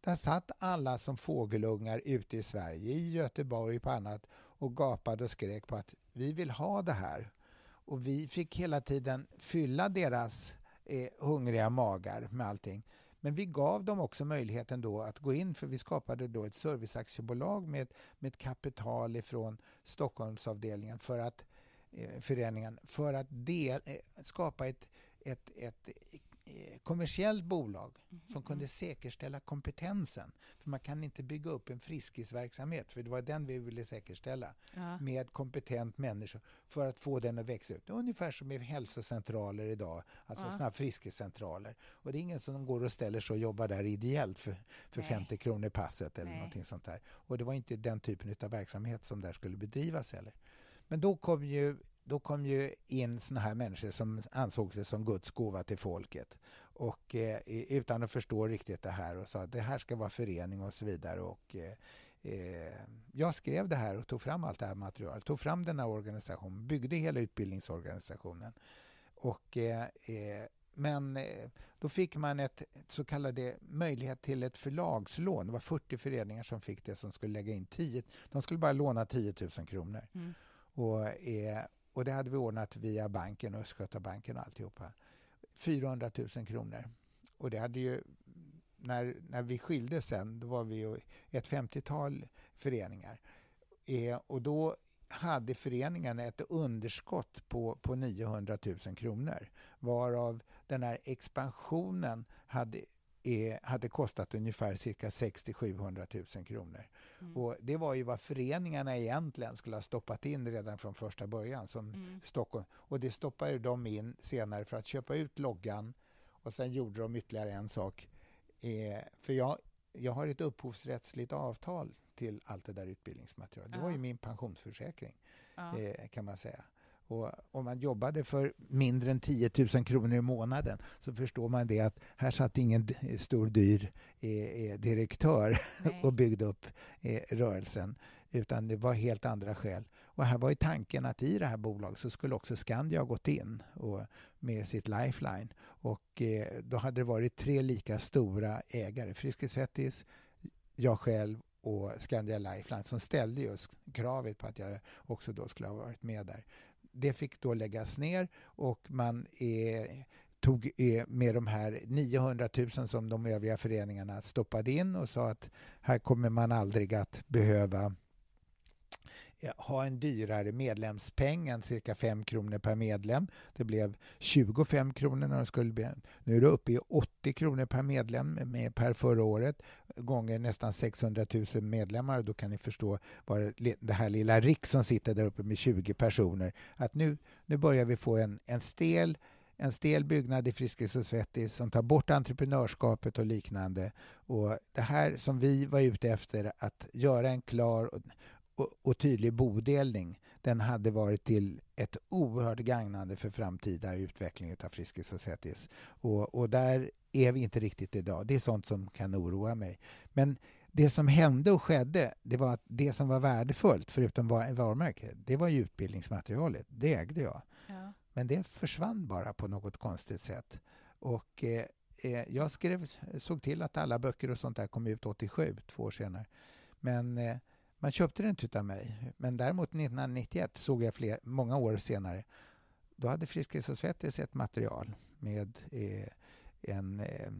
där satt alla som fågelungar ute i Sverige, i Göteborg och på annat och gapade och skrek på att vi vill ha det här. Och vi fick hela tiden fylla deras eh, hungriga magar med allting. Men vi gav dem också möjligheten då att gå in, för vi skapade då ett serviceaktiebolag med, med ett kapital ifrån Stockholmsavdelningen för att Eh, föreningen för att del, eh, skapa ett, ett, ett eh, kommersiellt bolag mm. som kunde säkerställa kompetensen. För Man kan inte bygga upp en friskisverksamhet, för det var den vi ville säkerställa, ja. med kompetent människor för att få den att växa ut. Ungefär som med hälsocentraler idag, alltså ja. friskiscentraler. Och det är ingen som går och ställer sig och jobbar där ideellt för, för 50 kronor passet eller Nej. sånt där. Och det var inte den typen av verksamhet som där skulle bedrivas heller. Men då kom ju då kom ju in såna här människor som ansåg sig som Guds gåva till folket och eh, utan att förstå riktigt det här och sa att det här ska vara förening och så vidare. Och, eh, eh, jag skrev det här och tog fram allt det här materialet, tog fram den här organisationen, byggde hela utbildningsorganisationen. Och, eh, eh men eh, då fick man ett så kallade möjlighet till ett förlagslån. Det var 40 föreningar som fick det som skulle lägga in 10. De skulle bara låna 10 000 kronor. Mm. Och, eh, och det hade vi ordnat via banken, Östgötabanken och alltihopa. 400 000 kronor. Och det hade ju när, när vi skildes sen, då var vi ett 50-tal föreningar. Eh, och då hade föreningen ett underskott på, på 900 000 kronor varav den här expansionen hade, eh, hade kostat ungefär cirka 60-700 000 kronor. Mm. Och det var ju vad föreningarna egentligen skulle ha stoppat in redan från första början som mm. Stockholm. Och det stoppade de in senare för att köpa ut loggan och sen gjorde de ytterligare en sak. Eh, för jag, jag har ett upphovsrättsligt avtal till allt det där utbildningsmaterialet. Det var ju min pensionsförsäkring, ja. eh, kan man säga. Och om man jobbade för mindre än 10 000 kronor i månaden så förstår man det att här satt ingen stor dyr eh, eh direktör Nej. och byggde upp eh, rörelsen utan det var helt andra skäl. Och här var ju tanken att i det här bolaget så skulle också Skandia ha gått in och, med sitt Lifeline och eh, då hade det varit tre lika stora ägare, Friskis Svettis, jag själv och Skandia Lifeline som ställde just kravet på att jag också då skulle ha varit med där. Det fick då läggas ner och man eh, tog med de här 900 000 som de övriga föreningarna stoppade in och sa att här kommer man aldrig att behöva Eh, ha en dyrare medlemspeng än cirka 5 kronor per medlem. Det blev 25 kronor när de skulle bli. Nu är det uppe i 80 kronor per medlem med, per förra året gånger nästan 600 000 medlemmar. Då kan ni förstå vad det här lilla Rick som sitter där uppe med 20 personer. Att nu, nu börjar vi få en, en stel en stel byggnad i Friskis och Svettis som tar bort entreprenörskapet och liknande. Och Det här som vi var ute efter, att göra en klar och, och tydlig bodelning, den hade varit till ett oerhört gagnande för framtida utveckling av Friskis och Svettis. Och, och där är vi inte riktigt idag. Det är sånt som kan oroa mig. Men det som hände och skedde, det var att det som var värdefullt, förutom varumärket, det var ju utbildningsmaterialet. Det ägde jag. Ja. Men det försvann bara på något konstigt sätt. Och eh, eh jag skrev, såg till att alla böcker och sånt där kom ut 87, två år senare. Men eh, man köpte den inte av mig. Men däremot 1991 såg jag fler, många år senare. Då hade Friskis och Svettis ett material med eh, en eh,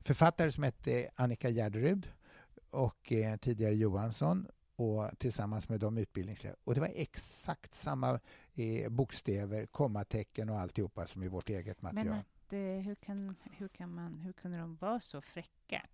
författare som hette Annika Gärderud och eh, tidigare Johansson och tillsammans med de utbildningsledare. Och det var exakt samma eh, bokstäver, kommatecken och alltihopa som i vårt eget material. Men att, eh, hur, kan, hur, kan man, hur kunde de vara så fräcka?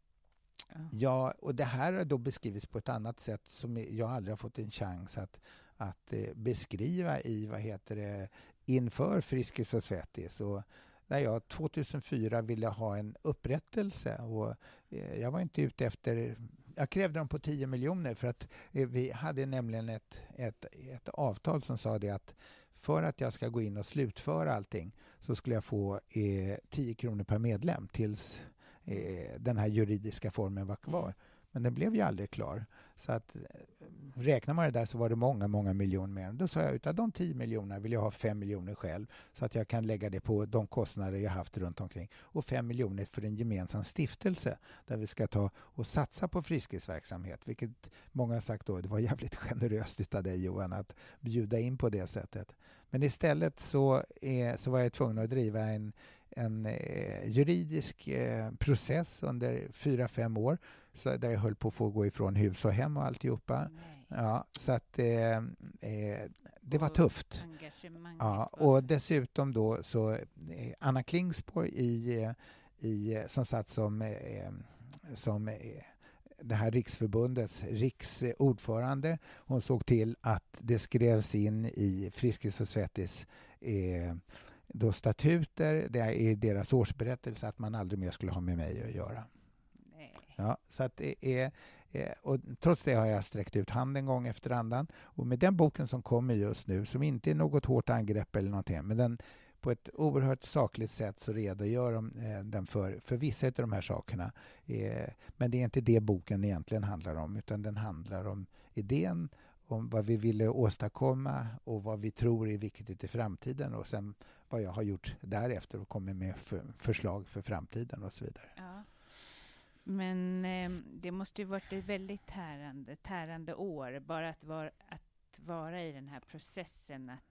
Ja. och det här har då beskrivits på ett annat sätt som jag aldrig har fått en chans att, att eh, beskriva i, vad heter det, inför Friskis och Svettis. Och när jag 2004 ville ha en upprättelse och eh, jag var inte ute efter jag krävde dem på 10 miljoner för att eh, vi hade nämligen ett, ett, ett avtal som sa det att för att jag ska gå in och slutföra allting så skulle jag få eh, 10 kronor per medlem tills den här juridiska formen var kvar. Mm. Men den blev ju aldrig klar. Så att eh, räknar man det där så var det många, många miljoner mer. Då sa jag utav de 10 miljonerna vill jag ha 5 miljoner själv så att jag kan lägga det på de kostnader jag haft runt omkring. Och 5 miljoner för en gemensam stiftelse där vi ska ta och satsa på friskisverksamhet. Vilket många har sagt då, det var jävligt generöst utav dig Johan att bjuda in på det sättet. Men istället så, är, så var jag tvungen att driva en en eh, juridisk eh, process under fyra, fem år så där jag höll på att få gå ifrån hus och hem och alltihopa. Nej. Ja, så att eh, eh det var tufft. Ja, och dessutom då så eh, Anna Klingsborg i, eh, i, som satt som, som det här riksförbundets riksordförande. Hon såg till att det skrevs in i Friskis och Svettis eh, då statuter, det är i deras årsberättelse att man aldrig mer skulle ha med mig att göra. Nej. Ja, så att det är, och trots det har jag sträckt ut handen gång efter annan. Och med den boken som kommer just nu, som inte är något hårt angrepp eller någonting, men den på ett oerhört sakligt sätt så redogör de, eh, den för, för vissa av de här sakerna. Eh, men det är inte det boken egentligen handlar om, utan den handlar om idén om vad vi ville åstadkomma och vad vi tror är viktigt i framtiden och sen vad jag har gjort därefter och kommit med för, förslag för framtiden och så vidare. Ja. Men eh, det måste ju varit ett väldigt tärande, tärande år, bara att vara, att vara i den här processen att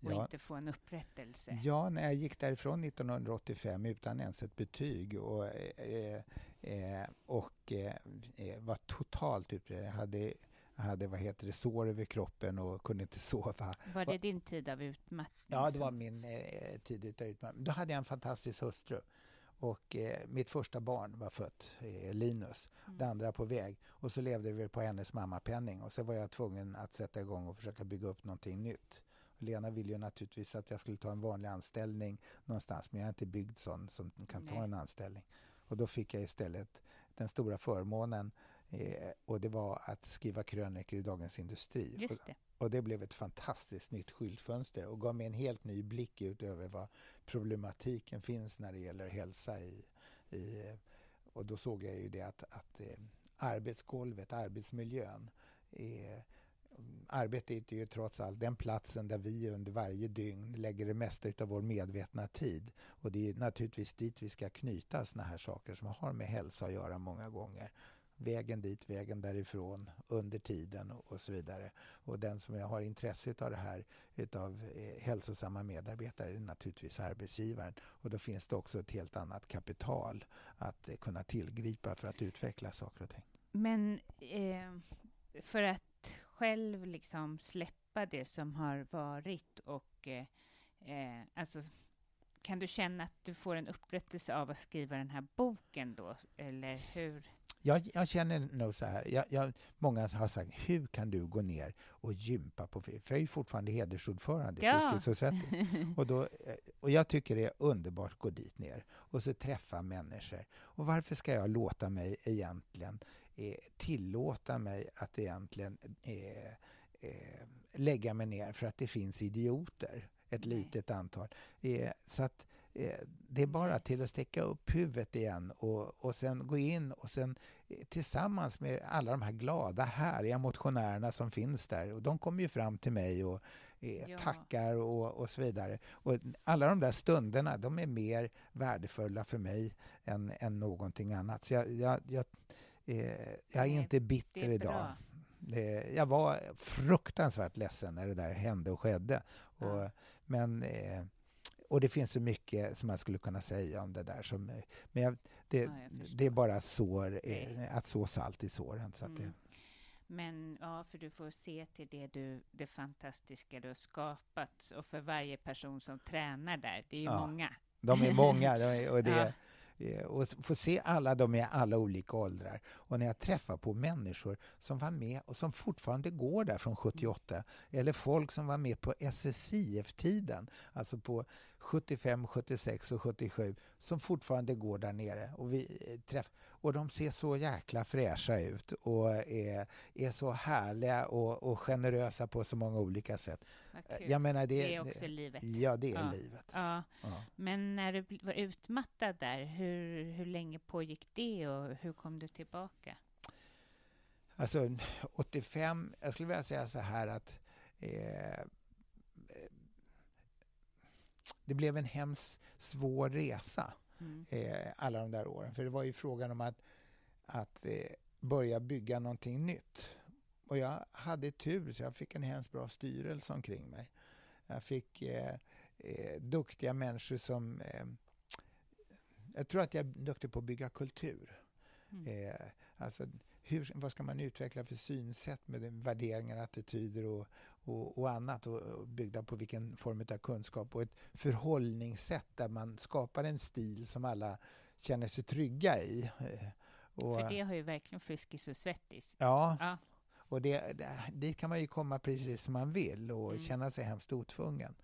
och ja. inte få en upprättelse. Ja, när jag gick därifrån 1985 utan ens ett betyg och, eh, eh, och eh, eh var totalt utbränd. Jag hade, hade vad heter det, sår över kroppen och kunde inte sova. Var det din tid av utmattning? Ja, det var min eh, tid av utmattning. Då hade jag en fantastisk hustru. Och eh, mitt första barn var fött, eh, Linus. Mm. Det andra på väg. Och så levde vi på hennes mammapenning. Och så var jag tvungen att sätta igång och försöka bygga upp någonting nytt. Lena ville ju naturligtvis att jag skulle ta en vanlig anställning någonstans men jag är inte byggd sån som kan Nej. ta en anställning. Och då fick jag istället den stora förmånen eh, och det var att skriva krönikor i Dagens Industri. Just det. Och, och det blev ett fantastiskt nytt skyltfönster och gav mig en helt ny blick ut över vad problematiken finns när det gäller hälsa i, i och då såg jag ju det att, att eh, arbetsgolvet, arbetsmiljön är arbetet är ju trots allt den platsen där vi under varje dygn lägger det mesta av vår medvetna tid. Och det är naturligtvis dit vi ska knyta såna här saker som har med hälsa att göra många gånger. Vägen dit, vägen därifrån, under tiden och så vidare. Och den som har intresset av det här utav eh, hälsosamma medarbetare är naturligtvis arbetsgivaren. Och då finns det också ett helt annat kapital att eh, kunna tillgripa för att utveckla saker och ting. Men eh, för att själv liksom släppa det som har varit och eh, eh, alltså kan du känna att du får en upprättelse av att skriva den här boken då, eller hur? Jag, jag känner nog så här, jag, jag, många har sagt, hur kan du gå ner och gympa på För jag är ju fortfarande hedersordförande ja. i Friskis och Svettis. och, då, eh, och jag tycker det är underbart att gå dit ner och så träffa människor. Och varför ska jag låta mig egentligen eh, tillåta mig att egentligen eh, eh, lägga mig ner för att det finns idioter, ett Nej. litet antal. Eh, så att det är bara till att sticka upp huvudet igen och, och sen gå in och sen eh, tillsammans med alla de här glada, härliga motionärerna som finns där. Och de kommer ju fram till mig och eh, ja. tackar och, och så vidare. Och alla de där stunderna, de är mer värdefulla för mig än, än någonting annat. Så jag, jag, jag Eh, jag är inte bitter idag. Eh, jag var fruktansvärt ledsen när det där hände och skedde. Ja. Och, men, eh, och det finns så mycket som man skulle kunna säga om det där. Som, men jag, det, ja, jag det är bara sår, eh, att så salt i såren. Så mm. det, men ja, för du får se till det, du, det fantastiska du har skapat. Och för varje person som tränar där, det är ju ja, många. De är många. och det, ja. Eh, och få se alla de i alla olika åldrar. Och när jag träffar på människor som var med och som fortfarande går där från 78 eller folk som var med på SSIF-tiden, alltså på 75, 76 och 77 som fortfarande går där nere. Och, vi eh, träff och de ser så jäkla fräscha ut och är, är så härliga och, och generösa på så många olika sätt. Jag menar, det, det är också det, livet. Ja, det är ja. livet. Ja. ja. Men när du var utmattad där, hur, hur länge pågick det och hur kom du tillbaka? Alltså 85, jag skulle vilja säga så här att eh, det blev en hemskt svår resa mm. eh, alla de där åren. För det var ju frågan om att, att eh, börja bygga någonting nytt. Och jag hade tur, så jag fick en hemskt bra styrelse omkring mig. Jag fick eh, eh duktiga människor som... Eh, jag tror att jag är duktig på att bygga kultur. Mm. Eh, alltså, hur, vad ska man utveckla för synsätt med värderingar, attityder och, och, och annat och, och, byggda på vilken form av kunskap och ett förhållningssätt där man skapar en stil som alla känner sig trygga i. Eh, och, för det har ju verkligen Friskis och Svettis. Ja. ja. Och det, det, dit kan man ju komma precis som man vill och mm. känna sig hemskt otvungen.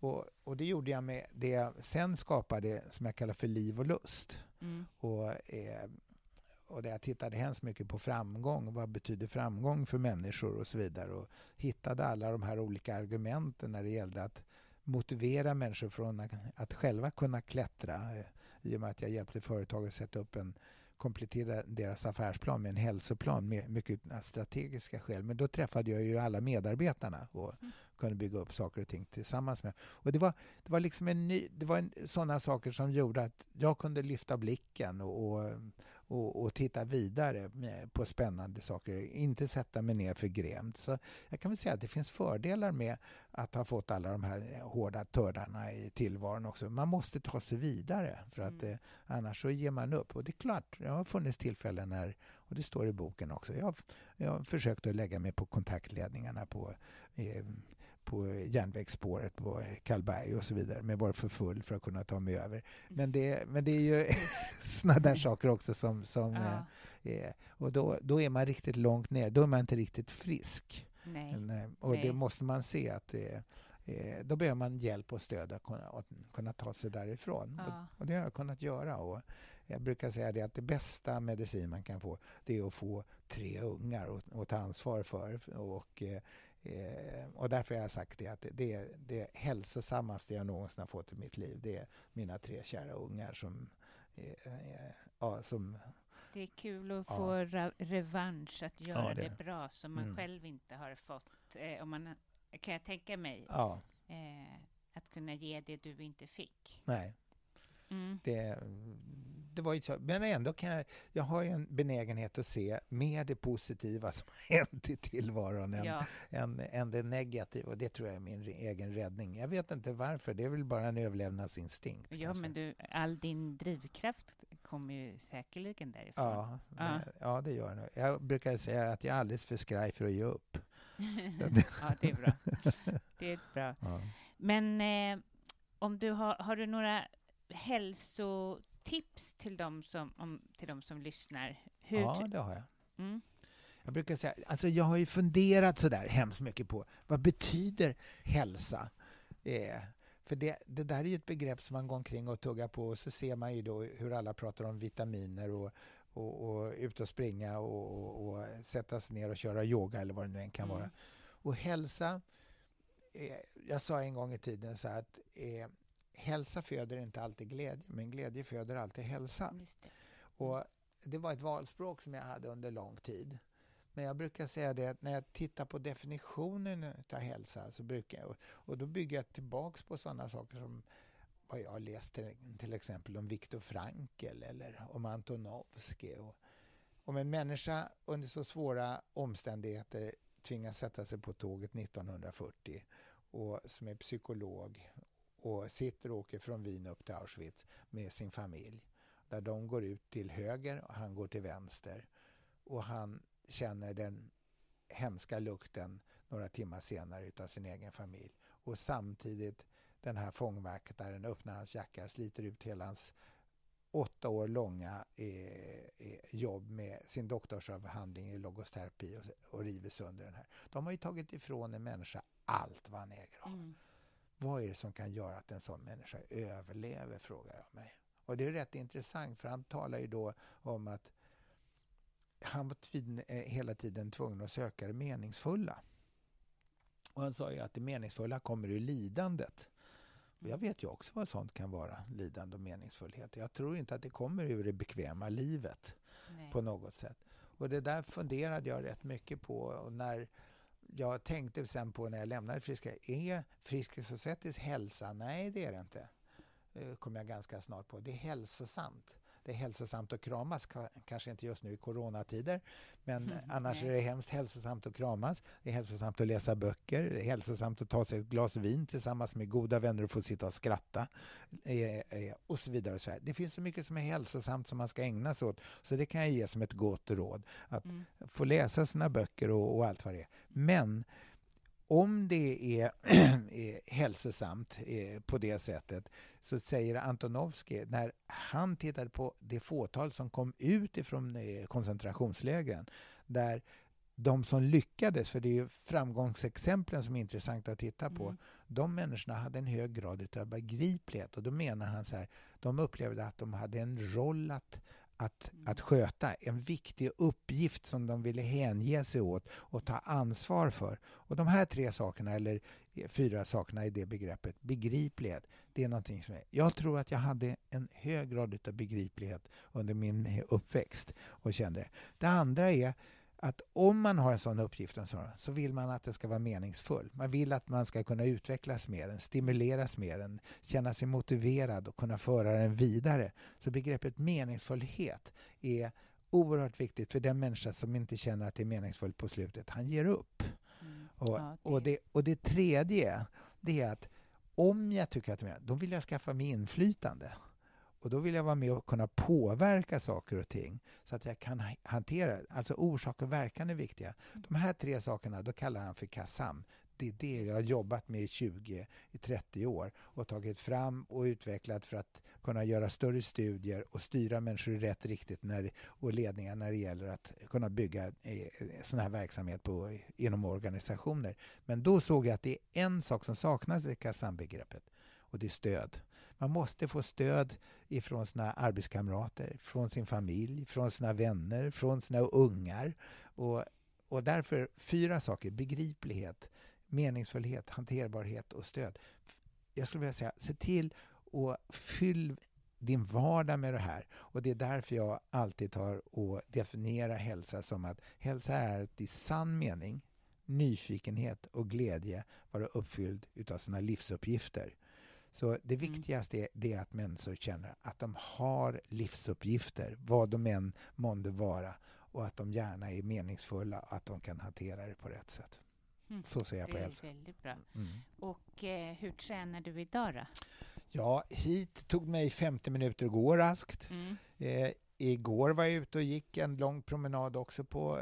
Och, och, det gjorde jag med det jag sen skapade som jag kallar för liv och lust. Mm. Och eh, och där jag tittade hemskt mycket på framgång. Vad betyder framgång för människor och så vidare. Och hittade alla de här olika argumenten när det gällde att motivera människor från att, att själva kunna klättra. Eh, I och med att jag hjälpte företag att sätta upp en komplettera deras affärsplan med en hälsoplan med mycket strategiska skäl. Men då träffade jag ju alla medarbetarna och. Mm kunde bygga upp saker och ting tillsammans med. Och det var, det var liksom en ny, det var en, sådana saker som gjorde att jag kunde lyfta blicken och, och, och, och titta vidare på spännande saker. Inte sätta mig ner för grämt. Så jag kan väl säga att det finns fördelar med att ha fått alla de här hårda tördarna i tillvaron också. Man måste ta sig vidare för att mm. eh, annars så ger man upp. Och det är klart, det har funnits tillfällen när, och det står i boken också, jag, jag har försökt att lägga mig på kontaktledningarna på eh, på järnvägsspåret på Karlberg och så vidare, men var för full för att kunna ta mig över. Men det, men det är ju sådana där saker också som... som ja. eh, och då, då är man riktigt långt ner, då är man inte riktigt frisk. Men, eh, och Nej. det måste man se att det, eh, då behöver man hjälp och stöd att kunna, att kunna ta sig därifrån. Ja. Och, och, det har jag kunnat göra. Och jag brukar säga det att det bästa medicin man kan få det är att få tre ungar att ta ansvar för. Och, eh, Eh, och därför har jag sagt det att det, det, det hälsosammaste jag någonsin har fått i mitt liv det är mina tre kära ungar som, eh, ja, som det är kul att ja. få revansch, att göra ja, det. det. bra som man mm. själv inte har fått. Eh, om man, kan jag tänka mig. Ja. Eh, att kunna ge det du inte fick. Nej. Mm. Det, det var ju så, men ändå kan jag, jag har en benägenhet att se mer det positiva som har hänt i tillvaron än, ja. än, än det negativa. Och det tror jag är min egen räddning. Jag vet inte varför, det är väl bara en överlevnadsinstinkt. Ja, kanske. men du, all din drivkraft kommer ju säkerligen därifrån. Ja, ja. Det, ja det gör det. Jag brukar säga att jag är alldeles för skraj för att ge upp. ja, det är bra. Det är bra. Ja. Men eh, om du har, har du några hälsotips till dem som, om, till dem som lyssnar? Hur ja, det har jag. Mm. Jag brukar säga, alltså jag har ju funderat så där hemskt mycket på vad betyder hälsa? Eh, för det, det, där är ju ett begrepp som man går omkring och tuggar på och så ser man ju då hur alla pratar om vitaminer och, och, och ut och springa och, och, och, sätta sig ner och köra yoga eller vad det nu än kan mm. vara. Och hälsa, eh, jag sa en gång i tiden så här att eh, hälsa föder inte alltid glädje, men glädje föder alltid hälsa. Det. Och det var ett valspråk som jag hade under lång tid. Men jag brukar säga det att när jag tittar på definitionen av hälsa så brukar jag, och då bygger jag tillbaks på sådana saker som vad jag har läst till, till exempel om Viktor Frankl eller om Antonovsky. Och, om en människa under så svåra omständigheter tvingas sätta sig på tåget 1940 och som är psykolog och sitter och åker från Wien upp till Auschwitz med sin familj. Där de går ut till höger och han går till vänster. Och han känner den hemska lukten några timmar senare utav sin egen familj. Och samtidigt den här fångvaktaren öppnar hans jacka, sliter ut hela hans åtta år långa eh, eh jobb med sin doktorsavhandling i logosterapi och, och river sönder den här. De har ju tagit ifrån en människa allt vad han äger av. Mm. Vad är det som kan göra att en sån människa överlever, frågar jag mig. Och det är rätt intressant, för han talar ju då om att han var eh, hela tiden tvungen att söka det meningsfulla. Och han sa ju att det meningsfulla kommer ur lidandet. Jag vet ju också vad sånt kan vara, lidande och meningsfullhet. Jag tror inte att det kommer ur det bekväma livet Nej. på något sätt. Och det där funderade jag rätt mycket på. Och när jag tänkte sen på när jag lämnade Friska, är Friskis och Svettis hälsa? Nej, det är det inte. Eh, det kom jag ganska snart på. Det är hälsosamt det är hälsosamt att kramas, kanske inte just nu i coronatider, men mm, annars är det hemskt hälsosamt att kramas. Det är hälsosamt att läsa böcker, det är hälsosamt att ta sig ett glas vin tillsammans med goda vänner och få sitta och skratta eh, eh, och så vidare. Och så här. Det finns så mycket som är hälsosamt som man ska ägna sig åt, så det kan jag ge som ett gott råd. Att mm. få läsa sina böcker och, och allt vad det är. Men om det är, är hälsosamt eh, på det sättet så säger Antonovsky, när han tittade på det fåtal som kom ut ifrån eh, koncentrationslägren där de som lyckades, för det är ju framgångsexemplen som är intressanta att titta på, mm. de människorna hade en hög grad av begriplighet och då menar han så här, de upplevde att de hade en roll att att, att sköta, en viktig uppgift som de ville hänge sig åt och ta ansvar för. Och de här tre sakerna, eller fyra sakerna i det begreppet, begriplighet, det är någonting som är... Jag tror att jag hade en hög grad av begriplighet under min uppväxt och kände det. Det andra är att om man har en sån uppgift så vill man att det ska vara meningsfull. Man vill att man ska kunna utvecklas mer, stimuleras mer, känna sig motiverad och kunna föra den vidare. Så begreppet meningsfullhet är oerhört viktigt för den människa som inte känner att det är meningsfullt på slutet. Han ger upp. Mm. Och, ja, det... Och, det, och det tredje, det är att om jag tycker att det är då vill jag skaffa mig inflytande. Och då vill jag vara med och kunna påverka saker och ting så att jag kan hantera det. Alltså orsak och verkan är viktiga. De här tre sakerna, då kallar han för KASAM. Det är det jag har jobbat med i 20-30 år och tagit fram och utvecklat för att kunna göra större studier och styra människor i rätt riktigt när, och ledningar när det gäller att kunna bygga eh, sån här verksamhet på, inom organisationer. Men då såg jag att det är en sak som saknas i KASAM-begreppet och det är stöd. Man måste få stöd ifrån sina arbetskamrater, från sin familj, från sina vänner, från sina ungar. Och, och därför fyra saker. Begriplighet, meningsfullhet, hanterbarhet och stöd. Jag skulle vilja säga, se till att fyll din vardag med det här. Och Det är därför jag alltid tar och definierar hälsa som att hälsa är att i sann mening nyfikenhet och glädje vara uppfylld utav sina livsuppgifter. Så det mm. viktigaste är, det är att människor känner att de har livsuppgifter, vad de än månde vara och att de gärna är meningsfulla och att de kan hantera det på rätt sätt. Mm. Så ser jag på hälsa. Det är väldigt bra. Mm. Och eh, hur tränar du idag då? Ja, hit tog mig 50 minuter att gå raskt. Mm. Eh, igår var jag ute och gick en lång promenad också på,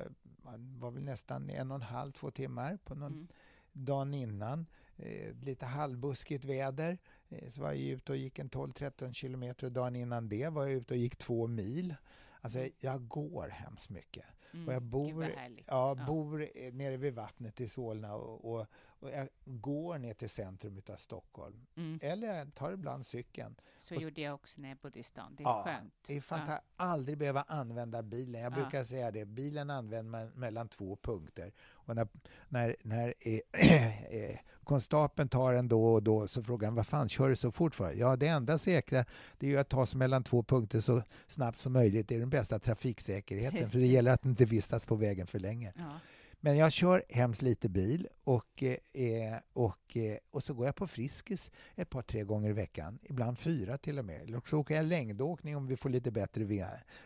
var väl nästan en och en halv, två timmar på någon mm. dagen innan. Eh, lite halvbuskigt väder. Eh, så var jag ute och gick en 12-13 kilometer. Dagen innan det var jag ute och gick två mil. Alltså, mm. jag går hemskt mycket. Mm, och jag bor, ja, ja. bor nere vid vattnet i Solna och, och, och jag går ner till centrum av Stockholm. Mm. Eller jag tar ibland cykeln. Så och, gjorde jag också när jag bodde i stan. Det är ja, skönt. Det är fantastiskt. Ja. Aldrig behöva använda bilen. Jag brukar säga det. Bilen använder man mellan två punkter. Och när, när, när eh, eh, konstapeln tar en då och då så frågar han vad fan kör du så fort för? Ja, det enda säkra det är ju att ta sig mellan två punkter så snabbt som möjligt. Det är den bästa trafiksäkerheten. Precis. För det gäller att inte vistas på vägen för länge. Ja. Men jag kör hemskt lite bil och, eh, och, eh, och så går jag på Friskis ett par, tre gånger i veckan. Ibland fyra till och med. Eller så åker jag längdåkning om vi får lite bättre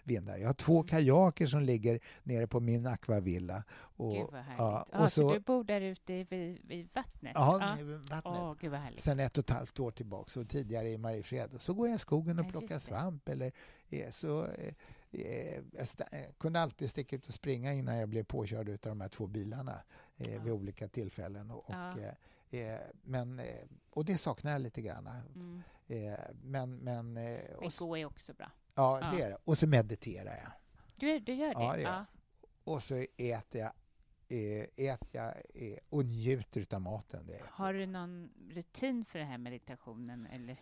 vindar. Jag har två mm. kajaker som ligger nere på min akvavilla. Och, gud vad härligt. Ja, och ah, så, så, du bor där ute vid, vid vattnet? Ja, vid vattnet. Oh, gud vad härligt. Sen ett och ett halvt år tillbaka och tidigare i Mariefred. Och så går jag i skogen och plockar svamp eller eh, så eh, Eh, jag kunde alltid sticka ut och springa innan jag blev påkörd av de här två bilarna eh, ja. vid olika tillfällen. Och, ja. Eh, eh, men, eh, och det saknar jag lite grann. Mm. Eh, men, men, men gå är också bra. Ja, ja, det är det. Och så mediterar jag. Du, du gör det? Ja, det ja. Och så äter jag äter jag och njuter av maten. Det Har du någon rutin för den här meditationen? Eller?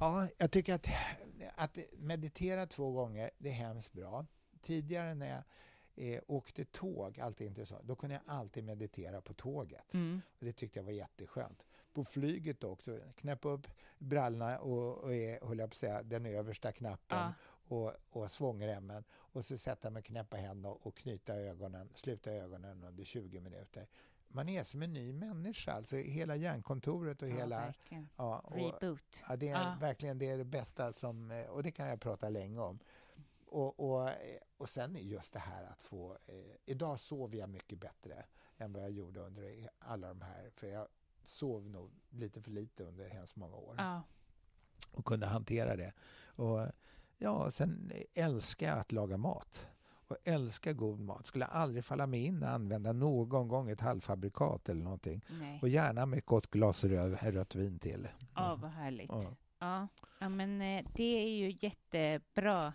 Ja, jag tycker att, att meditera två gånger, det är hemskt bra. Tidigare när jag eh, åkte tåg, alltid intressant, då kunde jag alltid meditera på tåget. Mm. Och Det tyckte jag var jätteskönt. På flyget också, knäppa upp brallorna och, och höll jag på att säga, den översta knappen ja. och, och svångremmen och så sätta mig, knäppa händerna och knyta ögonen, sluta ögonen under 20 minuter man är som en ny människa. Alltså hela hjärnkontoret och ja, hela... Verkligen. Ja, och, Reboot. Ja, det är ja. verkligen det, är det bästa som... Eh, och det kan jag prata länge om. Och, och, eh, och sen just det här att få... Eh, idag sover jag mycket bättre än vad jag gjorde under alla de här... För jag sov nog lite för lite under hemskt många år. Ja. Och kunde hantera det. Och ja, sen älskar jag att laga mat och älskar god mat. Skulle aldrig falla mig in att använda någon gång ett halvfabrikat eller någonting. Nej. Och gärna med ett gott glas röd, rött vin till. Ja, vad härligt. Ja. Ja. ja, men eh, det är ju jättebra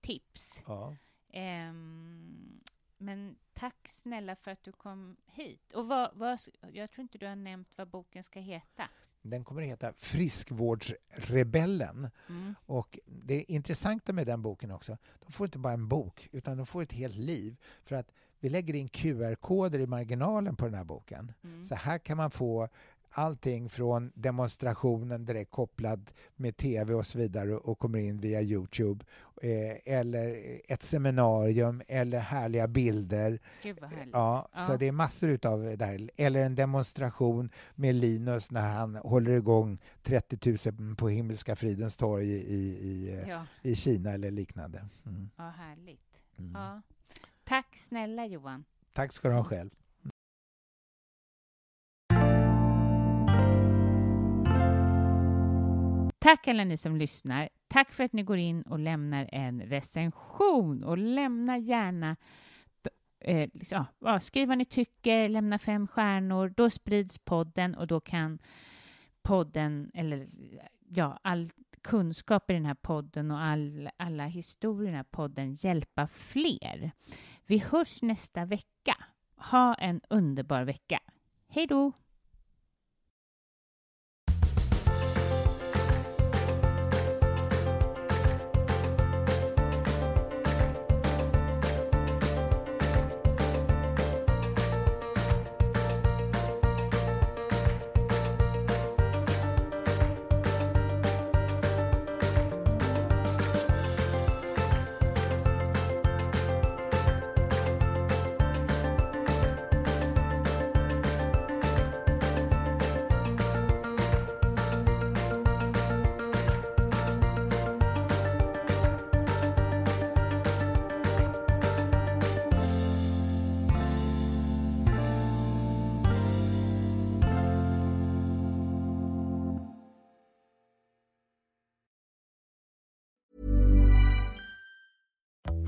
tips. Ja. Um, men tack snälla för att du kom hit. Och vad, vad, jag tror inte du har nämnt vad boken ska heta. Den kommer att heta Friskvårdsrebellen. Mm. Och det intressanta med den boken också, de får inte bara en bok, utan de får ett helt liv. För att vi lägger in QR-koder i marginalen på den här boken. Mm. Så här kan man få allting från demonstrationen direkt kopplad med tv och så vidare och kommer in via Youtube. Eh, eller ett seminarium eller härliga bilder. Gud vad härligt. Ja, så det är massor utav det här. Eller en demonstration med Linus när han håller igång 30 000 på Himmelska fridens torg i, i, i, ja. i Kina eller liknande. Mm. ja, härligt. Mm. Ja. Tack snälla Johan. Tack ska du ha själv. Tack alla ni som lyssnar. Tack för att ni går in och lämnar en recension och lämna gärna eh, liksom, ja, skriv vad ni tycker, lämna fem stjärnor. Då sprids podden och då kan podden, eller ja, all kunskap i den här podden och all, alla historier i den här podden hjälpa fler. Vi hörs nästa vecka. Ha en underbar vecka. Hej då!